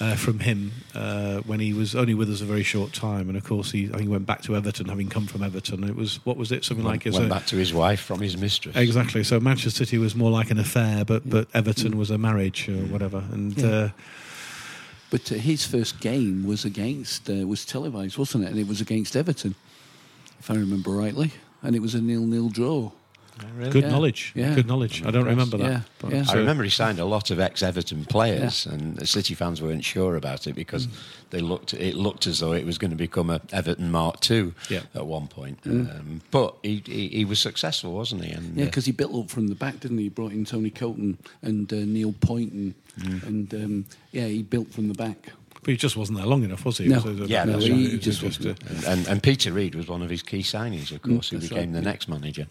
S3: uh, from him uh, when he was only with us a very short time, and of course he, he went back to Everton, having come from Everton. It was what was it? Something
S6: Went,
S3: like it's
S6: went
S3: a-
S6: back to his wife from his mistress.
S3: Exactly. So Manchester City was more like an affair, but but Everton was a marriage or whatever. And
S5: Yeah.
S3: uh,
S5: But uh, his first game was against uh, was televised, wasn't it? And it was against Everton, if I remember rightly, and it was a nil-nil draw.
S3: Good
S5: Yeah.
S3: knowledge.
S5: Yeah.
S3: Good knowledge. I don't remember that. but-
S5: Yeah.
S6: I remember he signed a lot of ex-Everton players, and the City fans weren't sure about it because they looked. It looked as though it was going to become a Everton Mark II
S3: Yeah.
S6: at one point. Um, but he, he he was successful, wasn't he? And
S5: Yeah,
S6: uh,
S5: because he built up from the back, didn't he? He brought in Tony Coton and uh, Neil Point, and, and um, yeah, he built from the back.
S3: But he just wasn't there long enough, was he?
S5: No.
S3: So the-
S6: Yeah,
S3: no,
S6: that's
S3: he-
S6: right.
S3: he
S5: He just
S3: just, uh,
S6: and, and, and Peter Reid was one of his key signings, of course, who became
S5: right,
S6: the next manager.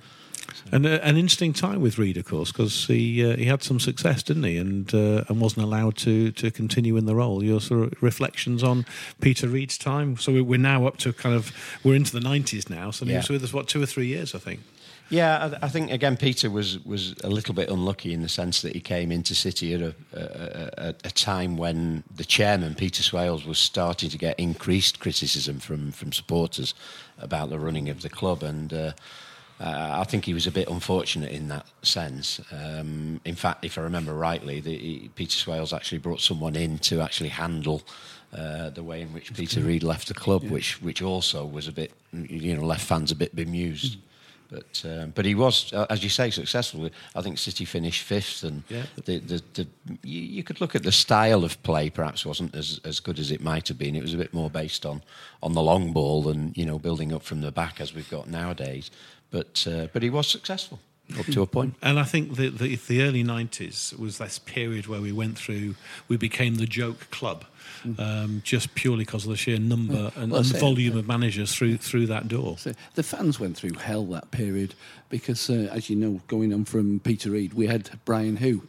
S3: And uh, an interesting time with Reid, of course, because he uh, he had some success, didn't he? And uh, and wasn't allowed to to continue in the role. Your sort of reflections on Peter Reid's time. So we- we're now up to kind of we're into the nineties now. So he was with us what two or three years, I think.
S6: Yeah, I, I think again Peter was was a little bit unlucky in the sense that he came into City at a, a, a, a time when the chairman Peter Swales was starting to get increased criticism from from supporters about the running of the club, and uh, uh, I think he was a bit unfortunate in that sense. Um, in fact, if I remember rightly, the, he- Peter Swales actually brought someone in to actually handle. Uh, the way in which Peter Reid left the club, which which also was a bit, you know, left fans a bit bemused. But um, but he was, uh, as you say, successful. I think City finished fifth, and
S3: Yeah.
S6: the, the, the, you, you could look at the style of play. Perhaps wasn't as, as good as it might have been. It was a bit more based on on the long ball than you know building up from the back as we've got nowadays. But uh, but he was successful up to a point.
S3: And I think the, the, the early 90s was this period where we went through, we became the joke club, um, just purely because of the sheer number and,
S5: Well,
S3: and the volume of managers through through that door.
S5: So the fans went through hell that period because, uh, as you know, going on from Peter Reid, we had Brian Who.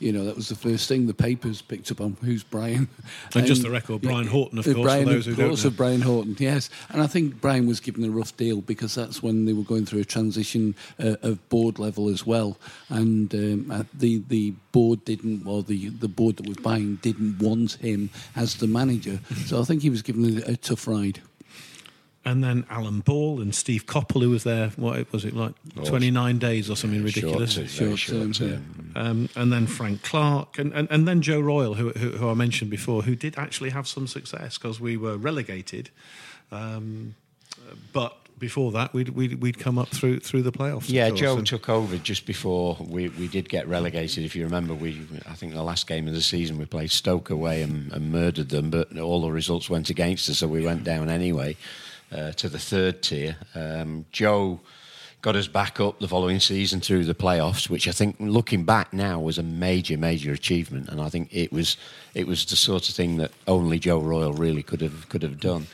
S5: You know, that was the first thing the papers picked up on. Who's Brian?
S3: And just the record, Brian Horton, of
S5: uh,
S3: course,
S5: Brian,
S3: for those
S5: of
S3: who
S5: course,
S3: know.
S5: of Brian Horton, yes. And I think Brian was given a rough deal because that's when they were going through a transition uh, of board level as well. And um, uh, the the board didn't, or the, the board that was buying didn't want him as the manager. so I think he was given a, a tough ride.
S3: And then Alan Ball and Steve Coppell, who was there, what was it, like 29 days or something ridiculous?
S6: Short, very
S5: Short
S6: short
S5: term,
S6: term.
S3: Um, and then Frank Clark, and, and, and then Joe Royle, who, who, who I mentioned before, who did actually have some success because we were relegated. Um, but before that, we'd, we'd, we'd come up through through the playoffs.
S6: Yeah,
S3: course,
S6: Joe
S3: and-
S6: took over just before we, we did get relegated. If you remember, we I think the last game of the season we played Stoke away and, and murdered them, but all the results went against us, so we went down anyway uh, to the third tier. Um, Joe got us back up the following season through the playoffs, which I think, looking back now, was a major, major achievement, and I think it was it was the sort of thing that only Joe Royle really could have could have done.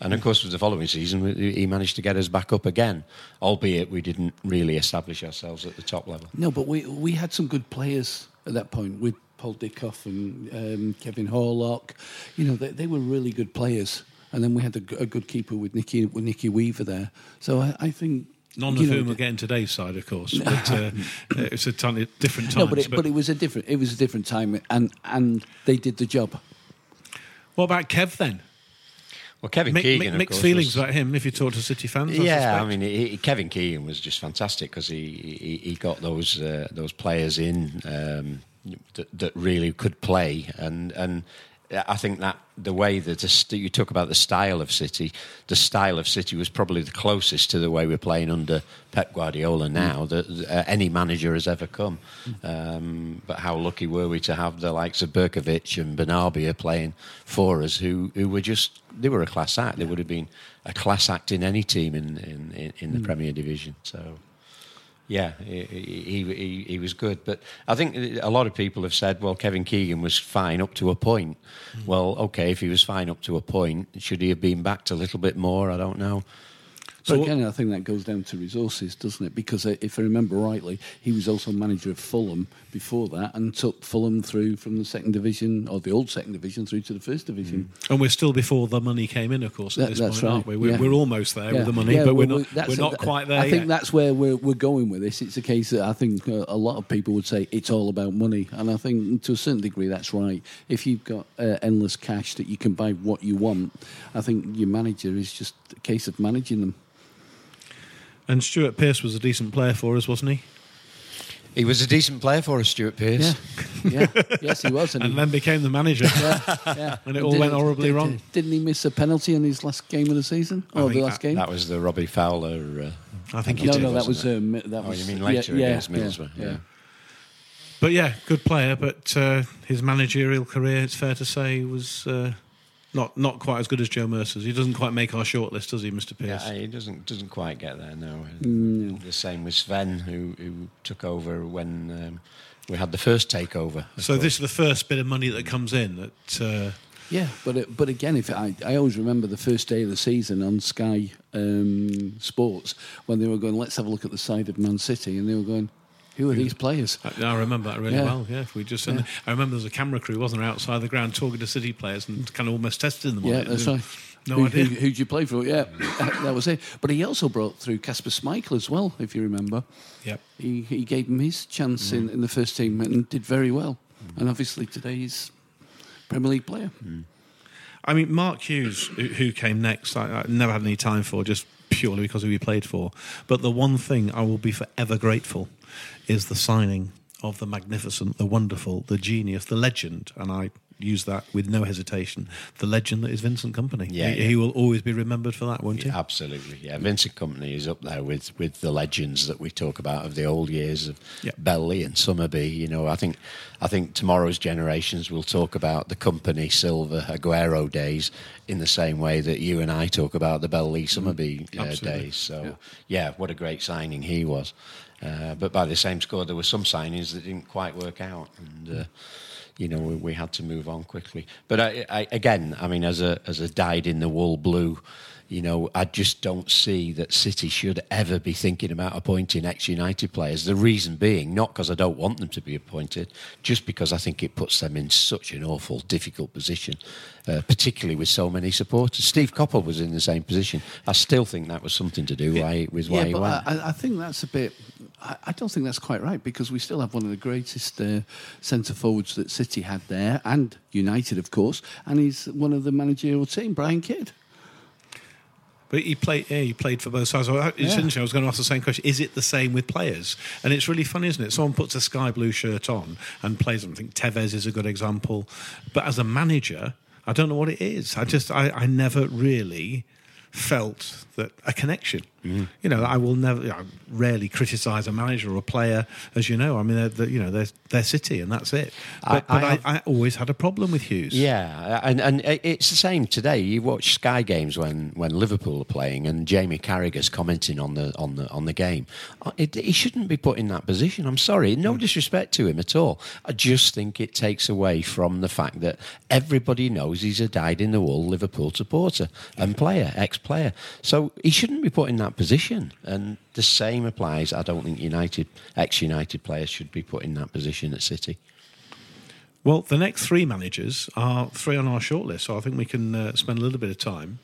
S6: And of course, with the following season, he managed to get us back up again, albeit we didn't really establish ourselves at the top level.
S5: No, but we we had some good players at that point with Paul Dickov and um, Kevin Horlock. You know, they, they were really good players. And then we had a good keeper with Nicky with Nicky Weaver there. So I, I think
S3: None
S5: you
S3: of
S5: know,
S3: whom are getting today's side, of course. But uh, it's a tiny, different times.
S5: No, but it, but it was a different it was a different time, and and they did the job.
S3: what about Kev then?
S6: Well, Kevin
S3: Mi- mi-
S6: Keegan, of
S3: mixed
S6: course,
S3: feelings
S6: was-
S3: about him if you talk to City fans. I
S6: Yeah, I
S3: suspect.
S6: mean, he, he- Kevin Keegan was just fantastic because he, he he got those uh, those players in um, that, that really could play, and and I think that the way that you talk about the style of City, the style of City was probably the closest to the way we're playing under Pep Guardiola now that uh, any manager has ever come. Um, but how lucky were we to have the likes of Berkovic and Benarbia playing for us, who who were just they were a class act. They would have been a class act in any team in in, in, in the
S5: Mm.
S6: Premier Division. So. Yeah, he, he, he, was good. But I think a lot of people have said, well, Kevin Keegan was fine up to a point.
S5: Mm.
S6: Well, okay, if he was fine up to a point, should he have been backed a little bit more? I don't know.
S5: But again, I think that goes down to resources, doesn't it? Because uh, if I remember rightly, he was also manager of Fulham before that, and took Fulham through from the second division or the old second division through to the first division.
S3: And we're still before the money came in, of course, at
S5: That-
S3: this point, aren't we? We're,
S5: yeah.
S3: we're almost there
S5: Yeah.
S3: with the money,
S5: Yeah,
S3: but we're
S5: well,
S3: not, we're
S5: a-
S3: not quite there
S5: I think
S3: yet.
S5: that's where we're, we're going with this. It's a case that I think uh, a lot of people would say it's all about money, and I think to a certain degree that's right. If you've got uh, endless cash that you can buy what you want, I think your manager is just a case of managing them.
S3: And Stuart Pearce was a decent player for us, wasn't he?
S6: He was a decent player for us, Stuart Pearce.
S5: Yeah, yes, he was,
S3: And,
S5: he-
S3: then became the manager.
S5: yeah.
S3: And it all
S5: Did-
S3: went horribly
S5: did-
S3: wrong.
S5: Didn't he miss a penalty in his last game of the season?
S3: I
S5: Or the
S3: think
S5: last game?
S6: That was the Robbie Fowler. Uh,
S3: I think he
S5: no,
S3: did,
S5: no, that
S6: wasn't
S5: was, um, that
S6: Oh,
S5: was.
S6: you mean later
S5: yeah,
S6: against
S5: yeah,
S6: Middlesbrough,
S5: Yeah.
S6: yeah.
S3: But yeah, good player. But uh, his managerial career, it's fair to say, was uh, not not quite as good as Joe Mercer's. He doesn't quite make our shortlist, does he, Mr. Pearce?
S6: Yeah, he doesn't doesn't quite get there. No.
S5: No.
S6: The same with Sven, who who took over when um, we had the first takeover.
S3: So
S6: course.
S3: this is the first bit of money that comes in. That uh,
S5: Yeah, but it, but again, if I, I always remember the first day of the season on Sky um, Sports when they were going, let's have a look at the side of Man City, and they were going, who are these players?
S3: I, I remember that really
S5: Yeah.
S3: well. Yeah, if we just
S5: Yeah.
S3: I remember there was a camera crew, wasn't there, outside the ground talking to City players and kind of almost testing them. on
S5: Yeah,
S3: it.
S5: that's right.
S3: No
S5: who,
S3: idea.
S5: Who, who'd you play for? Yeah, that was it. But he also brought through Kasper Schmeichel as well, if you remember.
S3: Yep.
S5: He, he gave him his chance in, mm. in the first team and did very well. Mm. And obviously today he's Premier League player. Mm.
S3: I mean, Mark Hughes, who, who came next, I, I never had any time for, just purely because of who he played for. But the one thing I will be forever grateful is the signing of the magnificent, the wonderful, the genius, the legend, and I use that with no hesitation, the legend that is Vincent Kompany.
S6: Yeah,
S3: he,
S6: yeah.
S3: he will always be remembered for that, won't he?
S6: Yeah, absolutely, yeah. Vincent Kompany is up there with, with the legends that we talk about of the old years of
S3: Yeah.
S6: Belly and Summerbee. You know, I think I think tomorrow's generations will talk about the Kompany, Silva, Aguero days in the same way that you and I talk about the Belly, Summerbee uh, days. So, yeah. what a great signing he was. Uh, but by the same score, there were some signings that didn't quite work out, and uh, you know we, we had to move on quickly. But I, I, again, I mean, as a as a dyed in the wool blue, you know, I just don't see that City should ever be thinking about appointing ex-United players. The reason being, not because I don't want them to be appointed, just because I think it puts them in such an awful, difficult position, uh, particularly with so many supporters. Steve Coppell was in the same position. I still think that was something to do why, with why
S5: yeah,
S6: he went.
S5: I, I think that's a bit. I, I don't think that's quite right because we still have one of the greatest uh, centre forwards that City had there, and United, of course, and he's one of the managerial team, Brian Kidd.
S3: But he played. Yeah, he played for both sides. Oh, it's
S5: Yeah.
S3: interesting. I was going to ask the same question. Is it the same with players? And it's really funny, isn't it? Someone puts a sky blue shirt on and plays. I think Tevez is a good example. But as a manager, I don't know what it is. I just, I, I never really felt that a connection.
S6: Mm.
S3: You know, I will never, I rarely criticise a manager or a player, as you know. I mean, they're, they're, you know, they're, they're City and that's it.
S6: I-
S3: But, but
S6: I
S3: I,
S6: have-
S3: I, always had a problem with Hughes.
S6: Yeah, and and it's the same today. You watch Sky games when, when Liverpool are playing, and Jamie Carragher's commenting on the on the on the game. Uh, It, he shouldn't be put in that position. I'm sorry, no disrespect to him at all. I just think it takes away from the fact that everybody knows he's a dyed-in-the-wool Liverpool supporter and player, ex-player. So he shouldn't be put in that position. And the same applies. I don't think United ex-United players should be put in that position at City.
S3: Well, the next three managers are three on our shortlist, so I think we can uh, spend a little bit of time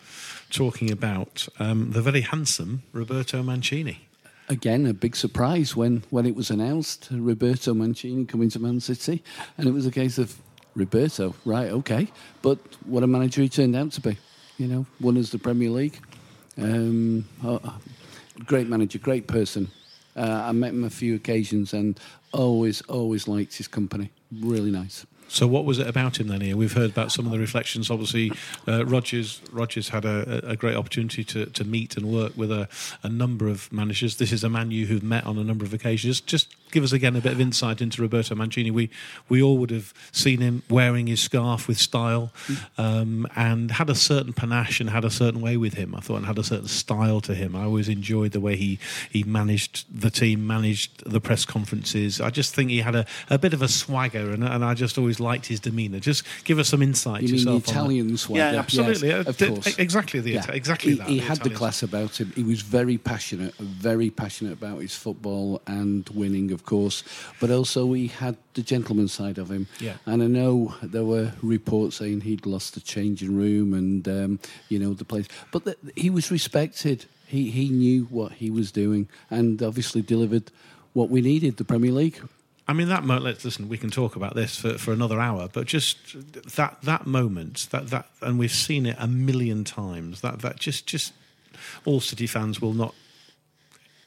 S3: talking about um, the very handsome Roberto Mancini.
S5: Again, a big surprise when, when it was announced Roberto Mancini coming to Man City, and it was a case of Roberto, right? Okay, but what a manager he turned out to be. You know, won us the Premier League. Um, oh, great manager, great person. Uh, I met him a few occasions and always, always liked his company. Really nice.
S3: So, what was it about him then? Here, we've heard about some of the reflections. Obviously, uh, Rogers Rogers had a, a, great opportunity to, to meet and work with a, a number of managers. This is a man you who've met on a number of occasions. Just give us again a bit of insight into Roberto Mancini. We we all would have seen him wearing his scarf with style, um, and had a certain panache and had a certain way with him. I thought and had a certain style to him. I always enjoyed the way he he managed the team, managed the press conferences. I just think he had a, a bit of a swagger, and, and I just always liked his demeanour. Just give us some insight
S5: You mean
S3: yourself.
S5: the. Italian swagger?
S3: Yeah, absolutely.
S5: Yes,
S3: Uh,
S5: of course.
S3: Exactly the
S5: Yeah.
S3: exactly
S5: he,
S3: that.
S5: He
S3: the
S5: had the
S3: Italian
S5: class about him. He was very passionate, very passionate about his football and winning, of course. But also he had the gentleman side of him.
S3: Yeah.
S5: And I know there were reports saying he'd lost the changing room and um, you know the place, but th he was respected. He he knew what he was doing and obviously delivered what we needed, the Premier League.
S3: I mean, that moment. Let's listen. We can talk about this for, for another hour, but just that that moment, that that, and we've seen it a million times. That that just just all City fans will not,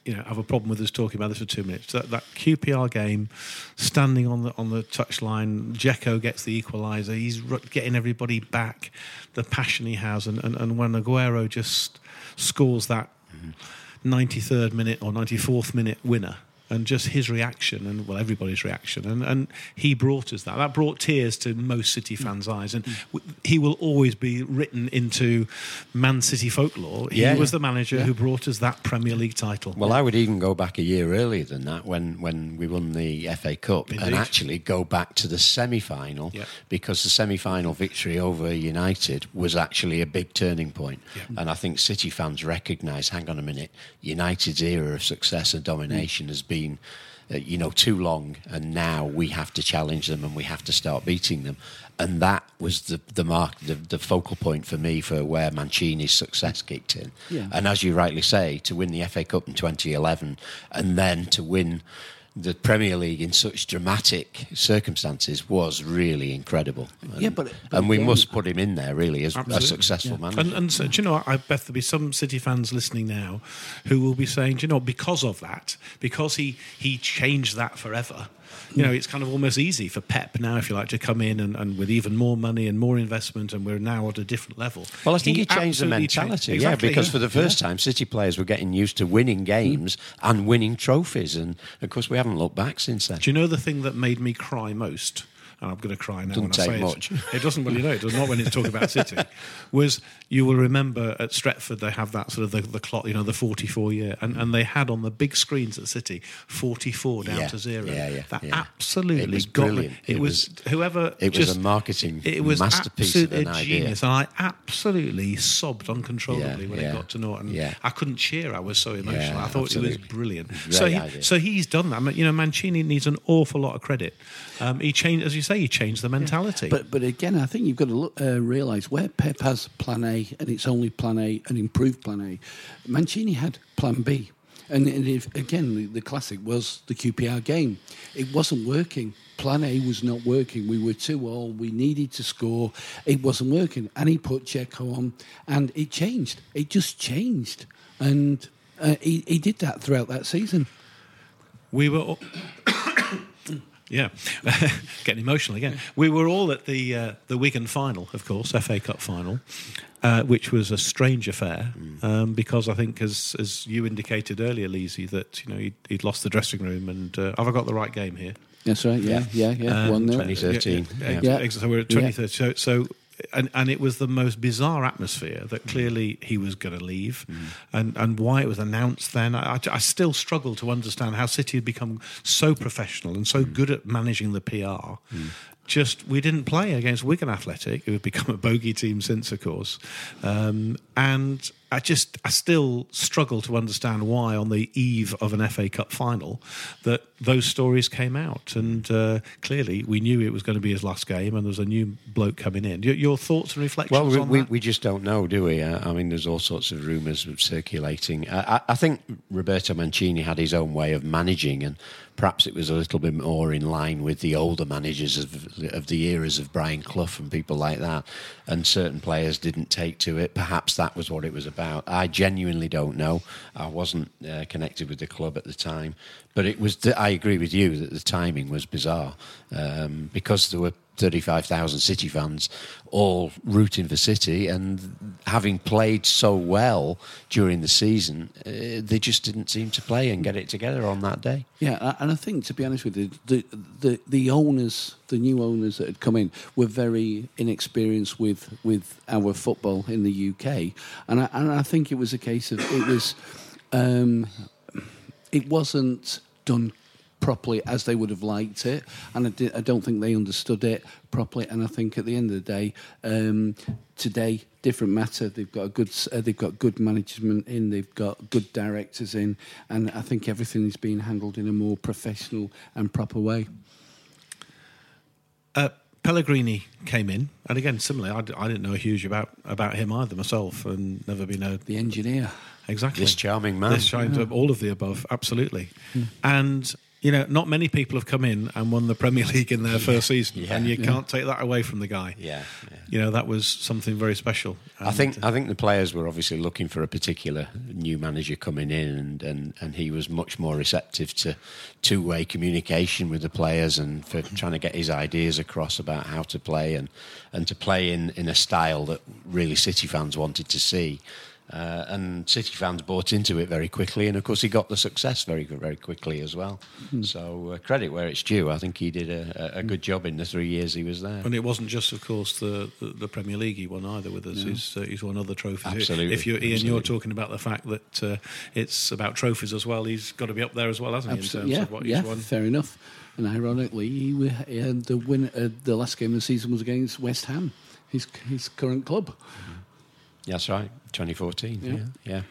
S3: you know, have a problem with us talking about this for two minutes. That that QPR game, standing on the on the touchline, Dzeko gets the equaliser. He's getting everybody back. The passion he has, and and, and when Aguero just scores that mm-hmm. 93rd minute or 94th minute winner and just his reaction and well everybody's reaction and, and he brought us that that brought tears to most city mm. fans eyes and mm. w- he will always be written into man city folklore he
S6: Yeah,
S3: was the manager
S6: Yeah.
S3: who brought us that premier league title
S6: Well, I would even go back a year earlier than that when, when we won the FA Cup
S3: Indeed.
S6: and actually go back to the semi final
S3: Yeah.
S6: because the semi final victory over United was actually a big turning point. And I think City fans recognise hang on a minute, United's era of success and domination mm. has been. Uh, you know, too long, and now we have to challenge them and we have to start beating them. And that was the the mark, the, the focal point for me for where Mancini's success kicked in.
S5: Yeah.
S6: And as you rightly say, to win the FA Cup in 2011 and then to win the Premier League in such dramatic circumstances was really incredible. And,
S5: Yeah, but- but
S6: and we
S5: again-
S6: must put him in there really as a
S3: Absolutely.
S6: successful manager.
S3: And, and so, do you know, I bet there'll be some City fans listening now who will be saying, do you know, because of that, because he, he changed that forever, you know, it's kind of almost easy for Pep now, if you like, to come in and, and with even more money and more investment, and we're now at a different level.
S6: Well, I think he, changed the mentality,
S3: changed-
S6: yeah,
S3: Exactly,
S6: because for the first time, City players were getting used to winning games and winning trophies, and of course, we haven't looked back since then.
S3: Do you know the thing that made me cry most? And I'm going to cry now
S6: Doesn't
S3: when I say
S6: much.
S3: it. It doesn't, well, you know, it does not when it's talking about City. Was you will remember at Stretford they have that sort of the, the clock, you know, the 44 year, and, and they had on the big screens at City 44 down
S6: Yeah,
S3: to zero.
S6: yeah, yeah,
S3: that
S6: yeah.
S3: absolutely
S6: It was
S3: got
S6: brilliant.
S3: me. It,
S6: It
S3: was,
S6: was-
S3: whoever
S6: it was
S3: just,
S6: a marketing
S3: it was
S6: masterpiece of an
S3: a
S6: idea.
S3: genius, and I absolutely sobbed uncontrollably
S6: Yeah,
S3: when it got to Norton.
S6: yeah.
S3: I couldn't cheer. I was so emotional. I thought it was
S6: absolutely.
S3: brilliant.
S6: Great
S3: So he,
S6: idea.
S3: so he's done that. You know, Mancini needs an awful lot of credit. Um, he changed, as you say, he changed the mentality.
S5: But but again, I think you've got to look, uh, realise where Pep has Plan A and it's only Plan A and improved Plan A. Mancini had Plan B, and, and if, again, the, the classic was the QPR game. It wasn't working. Plan A was not working. We were two all. We needed to score. It wasn't working, and he put Dzeko on, and it changed. It just changed, and uh, he, he did that throughout that season.
S3: we were. All Yeah, getting emotional again. We were all at the uh, the Wigan final, of course, FA Cup final, uh, which was a strange affair um, because I think, as as you indicated earlier, Leesy, that you know he'd, he'd lost the dressing room, and uh, have I got the right game here?
S5: That's right. Yeah, yeah, yeah.
S3: Um,
S5: One
S6: 2013.
S3: Yeah,
S6: Yeah.
S5: Yeah.
S3: ex- So we're at
S5: Yeah.
S3: 2013. So, so and, and it was the most bizarre atmosphere that mm. clearly he was going to leave, mm. and and why it was announced then. I, I, I still struggle to understand how City had become so professional and so mm. good at managing the PR. Just we didn't play against Wigan Athletic, who had become a bogey team since, of course, um, and I just I still struggle to understand why on the eve of an FA Cup final that those stories came out, and uh, clearly we knew it was going to be his last game, and there was a new bloke coming in. Your, your thoughts and reflections
S6: Well, we, we, we just don't know, do we? Uh, I mean, there's all sorts of rumours circulating. I, I, I think Roberto Mancini had his own way of managing, and perhaps it was a little bit more in line with the older managers of, of the eras of Brian Clough and people like that. And certain players didn't take to it. Perhaps that was what it was about. I genuinely don't know. I wasn't uh, connected with the club at the time, but it was. I agree with you that the timing was bizarre um, because there were 35,000 City fans all rooting for City and having played so well during the season, uh, they just didn't seem to play and get it together on that day.
S5: Yeah, and I think to be honest with you, the the the owners, the new owners that had come in, were very inexperienced with with our football in the UK, and I, and I think it was a case of it was, um, it wasn't done properly as they would have liked it, and I, di- I don't think they understood it properly. And I think at the end of the day, um, today different matter. They've got a good, uh, they've got good management in, they've got good directors in, and I think everything is being handled in a more professional and proper way.
S3: Uh, Pellegrini came in, and again, similarly, I, d- I didn't know a huge about about him either myself, and never been a
S5: the engineer.
S3: Exactly,
S6: This charming man.
S3: This charming,
S6: Yeah.
S3: all of the above, absolutely. And you know, not many people have come in and won the Premier League in their first season,
S6: Yeah.
S3: and you
S6: Yeah.
S3: can't take that away from the guy.
S6: Yeah,
S3: you know, that was something very special.
S6: I think uh, I think the players were obviously looking for a particular new manager coming in, and, and, and he was much more receptive to two way communication with the players and for trying to get his ideas across about how to play and and to play in, in a style that really City fans wanted to see. Uh, and City fans bought into it very quickly, and of course he got the success very very quickly as well.
S3: Hmm.
S6: So uh, credit where it's due. I think he did a, a good job in the three years he was there.
S3: And it wasn't just, of course, the, the, the Premier League he won either with us.
S6: No.
S3: He's, uh, he's won other trophies.
S6: Absolutely,
S3: If you're Ian,
S6: absolutely.
S3: you're talking about the fact that uh, it's about trophies as well. He's got to be up there as well, hasn't he? In terms
S5: Absolutely, yeah,
S3: of what
S5: yeah,
S3: he's won.
S5: fair enough. And ironically, he, he the win. Uh, the last game of the season was against West Ham, his his current club.
S6: That's right, 2014.
S5: Yeah.
S6: Yeah, yeah.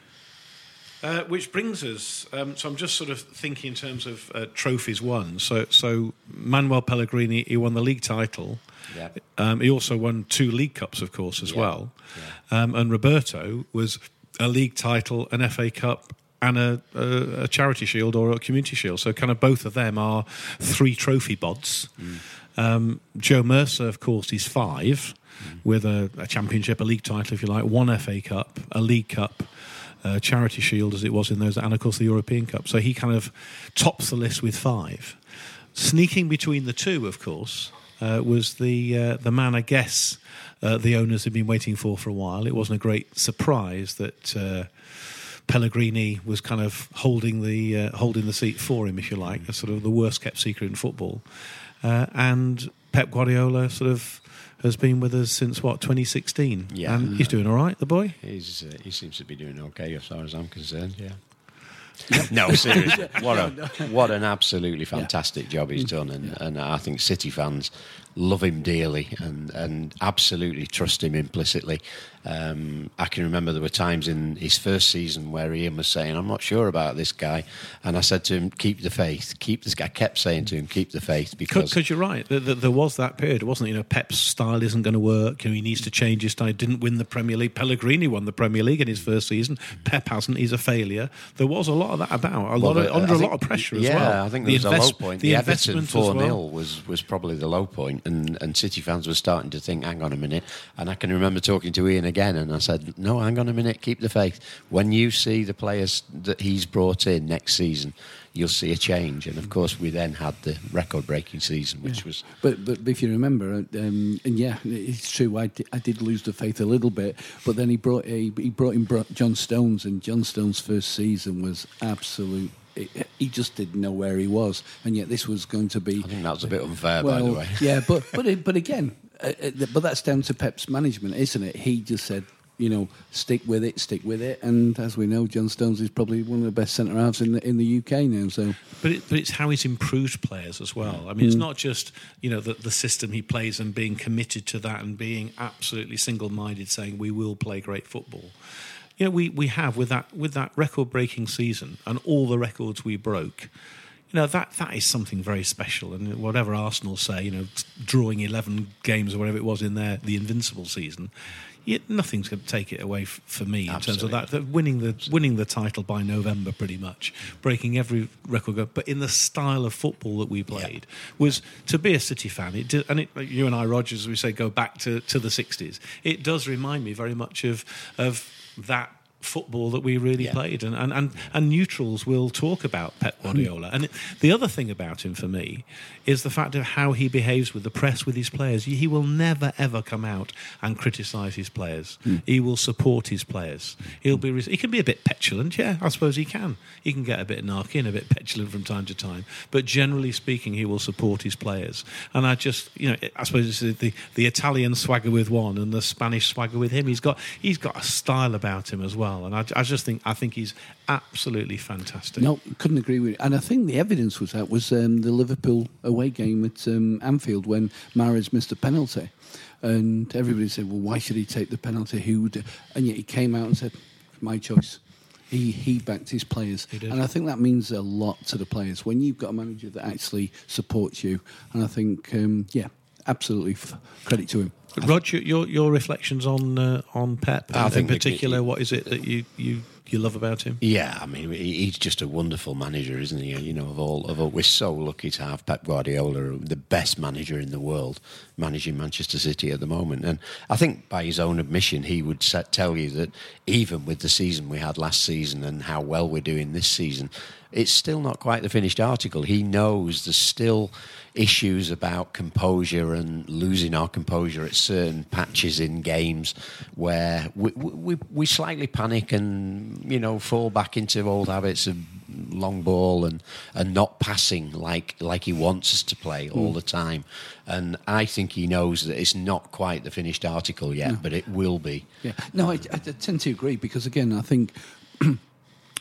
S3: Uh, which brings us, um, so I'm just sort of thinking in terms of uh, trophies won. So, so Manuel Pellegrini, he won the league title.
S6: Yeah.
S3: Um, he also won two league cups, of course, as well. Um, and Roberto was a league title, an FA Cup, and a, a, a charity shield or a community shield. So, kind of both of them are three trophy bods. Um, Joe Mercer, of course, is five, with a, a championship, a league title, if you like, one FA Cup, a league cup, a charity shield, as it was in those, and of course the European Cup. So he kind of tops the list with five. Sneaking between the two, of course, uh, was the uh, the man I guess uh, the owners had been waiting for for a while. It wasn't a great surprise that. Uh, Pellegrini was kind of holding the uh, holding the seat for him, if you like, a sort of the worst kept secret in football. Uh, and Pep Guardiola sort of has been with us since what 2016.
S6: Yeah.
S3: and he's doing all right. The boy.
S6: He's uh, he seems to be doing okay as far as I'm concerned. Yeah. no, seriously, what a what an absolutely fantastic job he's done, and, and I think City fans love him dearly and and absolutely trust him implicitly. Um, I can remember there were times in his first season where Ian was saying, "I'm not sure about this guy," and I said to him, "Keep the faith. Keep this guy." I kept saying to him, "Keep the faith," because
S3: Because you're right, there, there, was that period, wasn't it? You know, Pep's style isn't going to work. You know, he needs to change his style. Didn't win the Premier League. Pellegrini won the Premier League in his first season. Pep hasn't. He's a failure. There was a lot of that about. A lot
S6: Well,
S3: of,
S6: the-
S3: under
S6: I
S3: a
S6: think-
S3: lot of pressure as well. yeah.
S6: I think
S3: The
S6: there was a low point.
S3: The,
S6: The, Everton
S3: investment as
S6: 4
S3: well.
S6: was, was probably the low point, and, and City fans were starting to think, hang on a minute. And I can remember talking to Ian again, and I said, no, hang on a minute, keep the faith. When you see the players that he's brought in next season, you'll see a change. And of course, we then had the record breaking season, which was.
S5: But but if you remember, um, and yeah, it's true. I did, I did lose the faith a little bit, but then he brought a, he brought in John Stones, and John Stones' first season was absolute. it- He just didn't know where he was, and yet this was going to be.
S6: I think that was a bit unfair, by the way.
S5: yeah, but but but again, but that's down to Pep's management, isn't it? He just said, you know, stick with it, stick with it, and as we know, John Stones is probably one of the best centre halves in the in the UK now. So
S3: But, it, but it's how he's improved players as well. I mean, it's
S5: Mm.
S3: not just you know the, the system he plays and being committed to that and being absolutely single-minded, saying we will play great football. you know, we, we have with that with that record breaking season and all the records we broke. You know that that is something very special, and whatever Arsenal say, you know, drawing eleven games or whatever it was in their the invincible season, yet nothing's going to take it away f- for me in terms of that. that winning the winning the title by November, pretty much breaking every record, but in the style of football that we played was to be a City fan. It did, and it, you and I, Rogers, we say go back to, to the sixties. It does remind me very much of of that football that we really played and, and, and, and neutrals will talk about Pep mm. Guardiola. And it, the other thing about him for me is the fact of how he behaves with the press with his players. He will never ever come out and criticize his players. Mm. He will support his players. He'll be he can be a bit petulant yeah I suppose he can. He can get a bit narky and a bit petulant from time to time but generally speaking he will support his players. And I just you know I suppose it's the, the, the Italian swagger with one and the Spanish swagger with him. He's got he's got a style about him as well and I, I just think I think he's absolutely fantastic
S5: No, couldn't agree with you. And I think the evidence was that was um, the Liverpool away game at um, Anfield when Mahrez missed a penalty. And everybody said, well, why should he take the penalty? Who would? And yet he came out and said, my choice. He, he backed his players. And I think that means a lot to the players when you've got a manager that actually supports you. And I think, um, yeah, absolutely f- credit to him.
S3: Roger, your your reflections on uh, on Pep
S6: I
S3: in
S6: think the-
S3: particular. what is it that you, you, you love about him?
S6: Yeah, I mean, he's just a wonderful manager, isn't he? You know, of all, of all, we're so lucky to have Pep Guardiola, the best manager in the world, managing Manchester City at the moment. And I think, by his own admission, he would set, tell you that even with the season we had last season and how well we're doing this season, it's still not quite the finished article. He knows there's still issues about composure and losing our composure at certain patches in games where we, we, we slightly panic and you know fall back into old habits of long ball and, and not passing like like he wants us to play all
S5: Mm.
S6: the time and I think he knows that it's not quite the finished article yet
S5: No.
S6: but it will be
S5: Yeah, no, I, I tend to agree because again, I think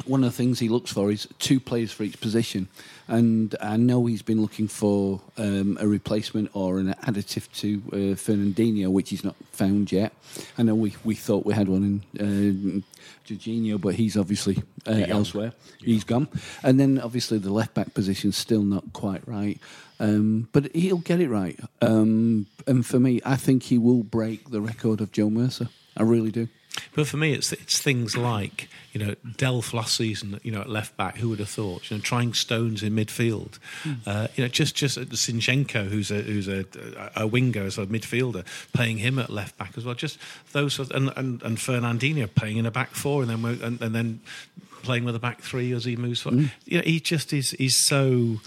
S5: one of the things he looks for is two players for each position, and I know he's been looking for um, a replacement or an additive to uh, Fernandinho, which he's not found yet. I know we, we thought we had one in uh, Jorginho, but he's obviously uh,
S6: Gone.
S5: elsewhere. He's gone, and then obviously the left back position's still not quite right. Um, but he'll get it right. Um, and for me, I think he will break the record of Joe Mercer. I really do.
S3: But for me, it's it's things like you know Delph last season, you know at left back. Who would have thought? You know, trying Stones in midfield. Uh, you know, just just Zinchenko, who's a who's a, a winger, as a midfielder, playing him at left back as well. Just those, sort of- and and, and Fernandinho playing in a back four, and then and, and then playing with a back three as he moves forward. You know, he just is is so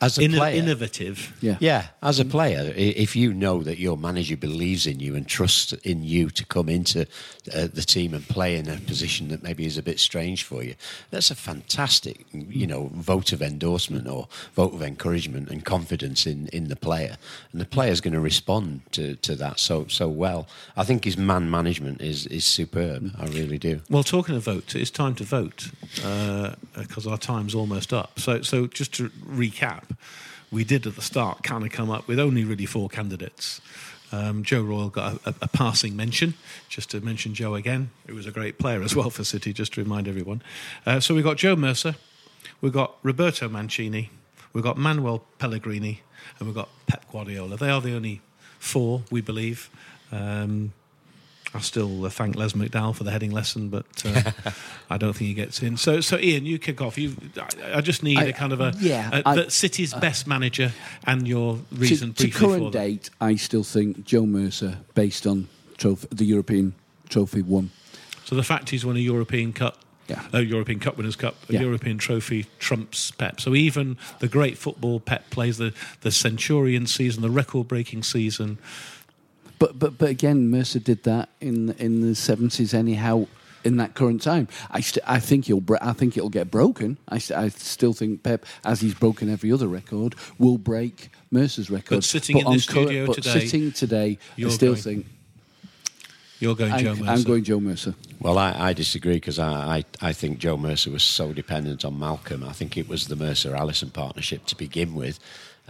S6: as a
S3: inno-
S6: player
S3: innovative.
S6: Yeah, as a player, if you know that your manager believes in you and trusts in you to come into uh, the team and play in a position that maybe is a bit strange for you, that's a fantastic, you know, vote of endorsement or vote of encouragement and confidence in, in the player, and the player's going to respond to, to that so so well. I think his man management is is superb. I really do.
S3: Well, talking of vote, it's time to vote because our time's almost up. So, so just to recap, we did at the start kind of come up with only really four candidates. Um, Joe Royle got a, a, a passing mention. Just to mention Joe again, who was a great player as well for City. Just to remind everyone. Uh, so we got Joe Mercer, we've got Roberto Mancini, we've got Manuel Pellegrini, and we've got Pep Guardiola. They are the only four we believe. Um, I still uh, thank Les McDowall for the heading lesson, but uh, I don't think he gets in. So, so Ian, you kick off. You, I, I just need
S5: I-
S3: a kind of a,
S5: yeah,
S3: a-
S5: I-
S3: the City's best manager and your reason
S5: to, to current
S3: for that.
S5: date, I still think Joe Mercer, based on trophy, the European trophy won.
S3: So the fact he's won a European Cup,
S5: Yeah.
S3: a European Cup Winners' Cup, a
S5: Yeah.
S3: European Trophy trumps Pep. So even the great football Pep plays, the the Centurion season, the record-breaking season.
S5: But but but again, Mercer did that in in the seventies anyhow. In that current time, I st- I think he'll bre- I think it'll get broken. I, st- I still think Pep, as he's broken every other record, will break Mercer's record.
S3: But sitting in
S5: on
S3: this studio
S5: but
S3: today,
S5: sitting today, I
S3: you're
S5: still
S3: going-
S5: think
S3: You're going
S5: I'm,
S3: Joe Mercer.
S5: I'm going Joe Mercer.
S6: Well, I, I disagree because I, I, I think Joe Mercer was so dependent on Malcolm. I think it was the Mercer Allison partnership to begin with.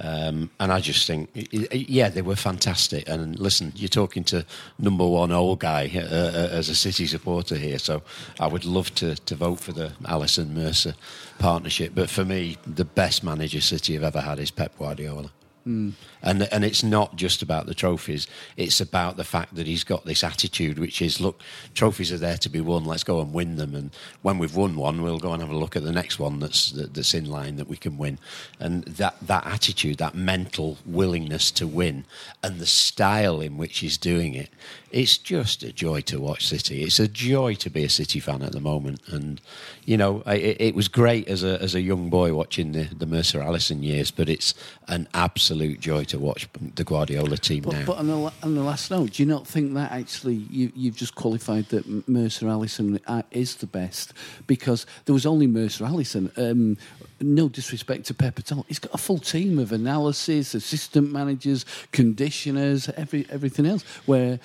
S6: Um, and I just think, yeah, they were fantastic. And listen, you're talking to number one old guy uh, uh, as a City supporter here, so I would love to, to vote for the Allison Mercer partnership. But for me, the best manager City have ever had is Pep Guardiola.
S5: Mm.
S6: And and it's not just about the trophies. It's about the fact that he's got this attitude, which is, look, trophies are there to be won. Let's go and win them. And when we've won one, we'll go and have a look at the next one that's that, that's in line that we can win. And that that attitude, that mental willingness to win, and the style in which he's doing it, it's just a joy to watch City. It's a joy to be a City fan at the moment. And you know, it, it was great as a as a young boy watching the the Mercer Allison years, but it's an absolute joy to watch the Guardiola team
S5: But,
S6: now.
S5: but on, the, on the last note, do you not think that actually you, you've just qualified that Mercer Allison is the best? Because there was only Mercer Allison. Um, no disrespect to Pep at all. He's got a full team of analysis, assistant managers, conditioners, every everything else. Where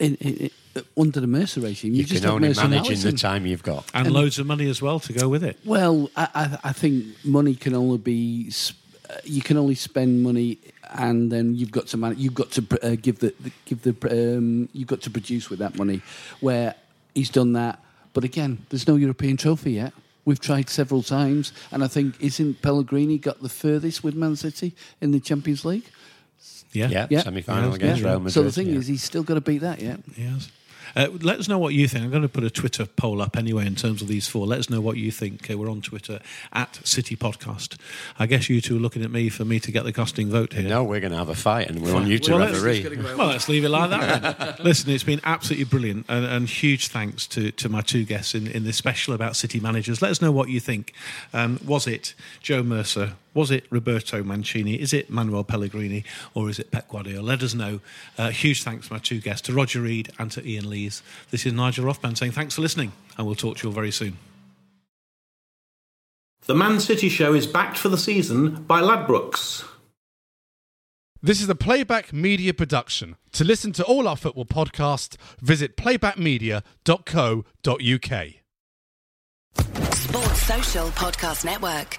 S5: in, in, in, under the Mercer regime, you,
S6: you
S5: just
S6: can
S5: have
S6: only
S5: Mercer
S6: manage in the time you've got.
S3: And, loads of money as well to go with it.
S5: Well, I, I, I think money can only be uh, you can only spend money, and then you've got to man- you've got to pr- uh, give the, the give the um, you've got to produce with that money. Where he's done that, but again, there's no European trophy yet. We've tried several times, and I think isn't Pellegrini got the furthest with Man City in the Champions League?
S3: Yeah,
S6: Yeah, semi-final against Real Madrid.
S5: So the thing
S6: yeah.
S5: is, he's still got to beat that Yeah,
S3: Yes. Uh, let us know what you think. I'm going to put a Twitter poll up anyway in terms of these four. Let us know what you think. Uh, we're on Twitter at City Podcast. I guess you two are looking at me for me to get the casting vote here.
S6: No, we're going to have a fight, and we're on you to
S3: Well, let's- Well, let's leave it like that. Listen, it's been absolutely brilliant, and, and huge thanks to, to my two guests in, in this special about city managers. Let us know what you think. Um, was it Joe Mercer? Was it Roberto Mancini? Is it Manuel Pellegrini? Or is it Pep Guardiola? Let us know. Uh, huge thanks to my two guests, to Roger Reade and to Ian Lees. This is Nigel Rothband saying thanks for listening, and we'll talk to you all very soon.
S7: The Man City Show is backed for the season by Ladbrokes.
S8: This is a Playback Media production. To listen to all our football podcasts, visit playbackmedia.co.uk.
S9: Sports Social Podcast Network.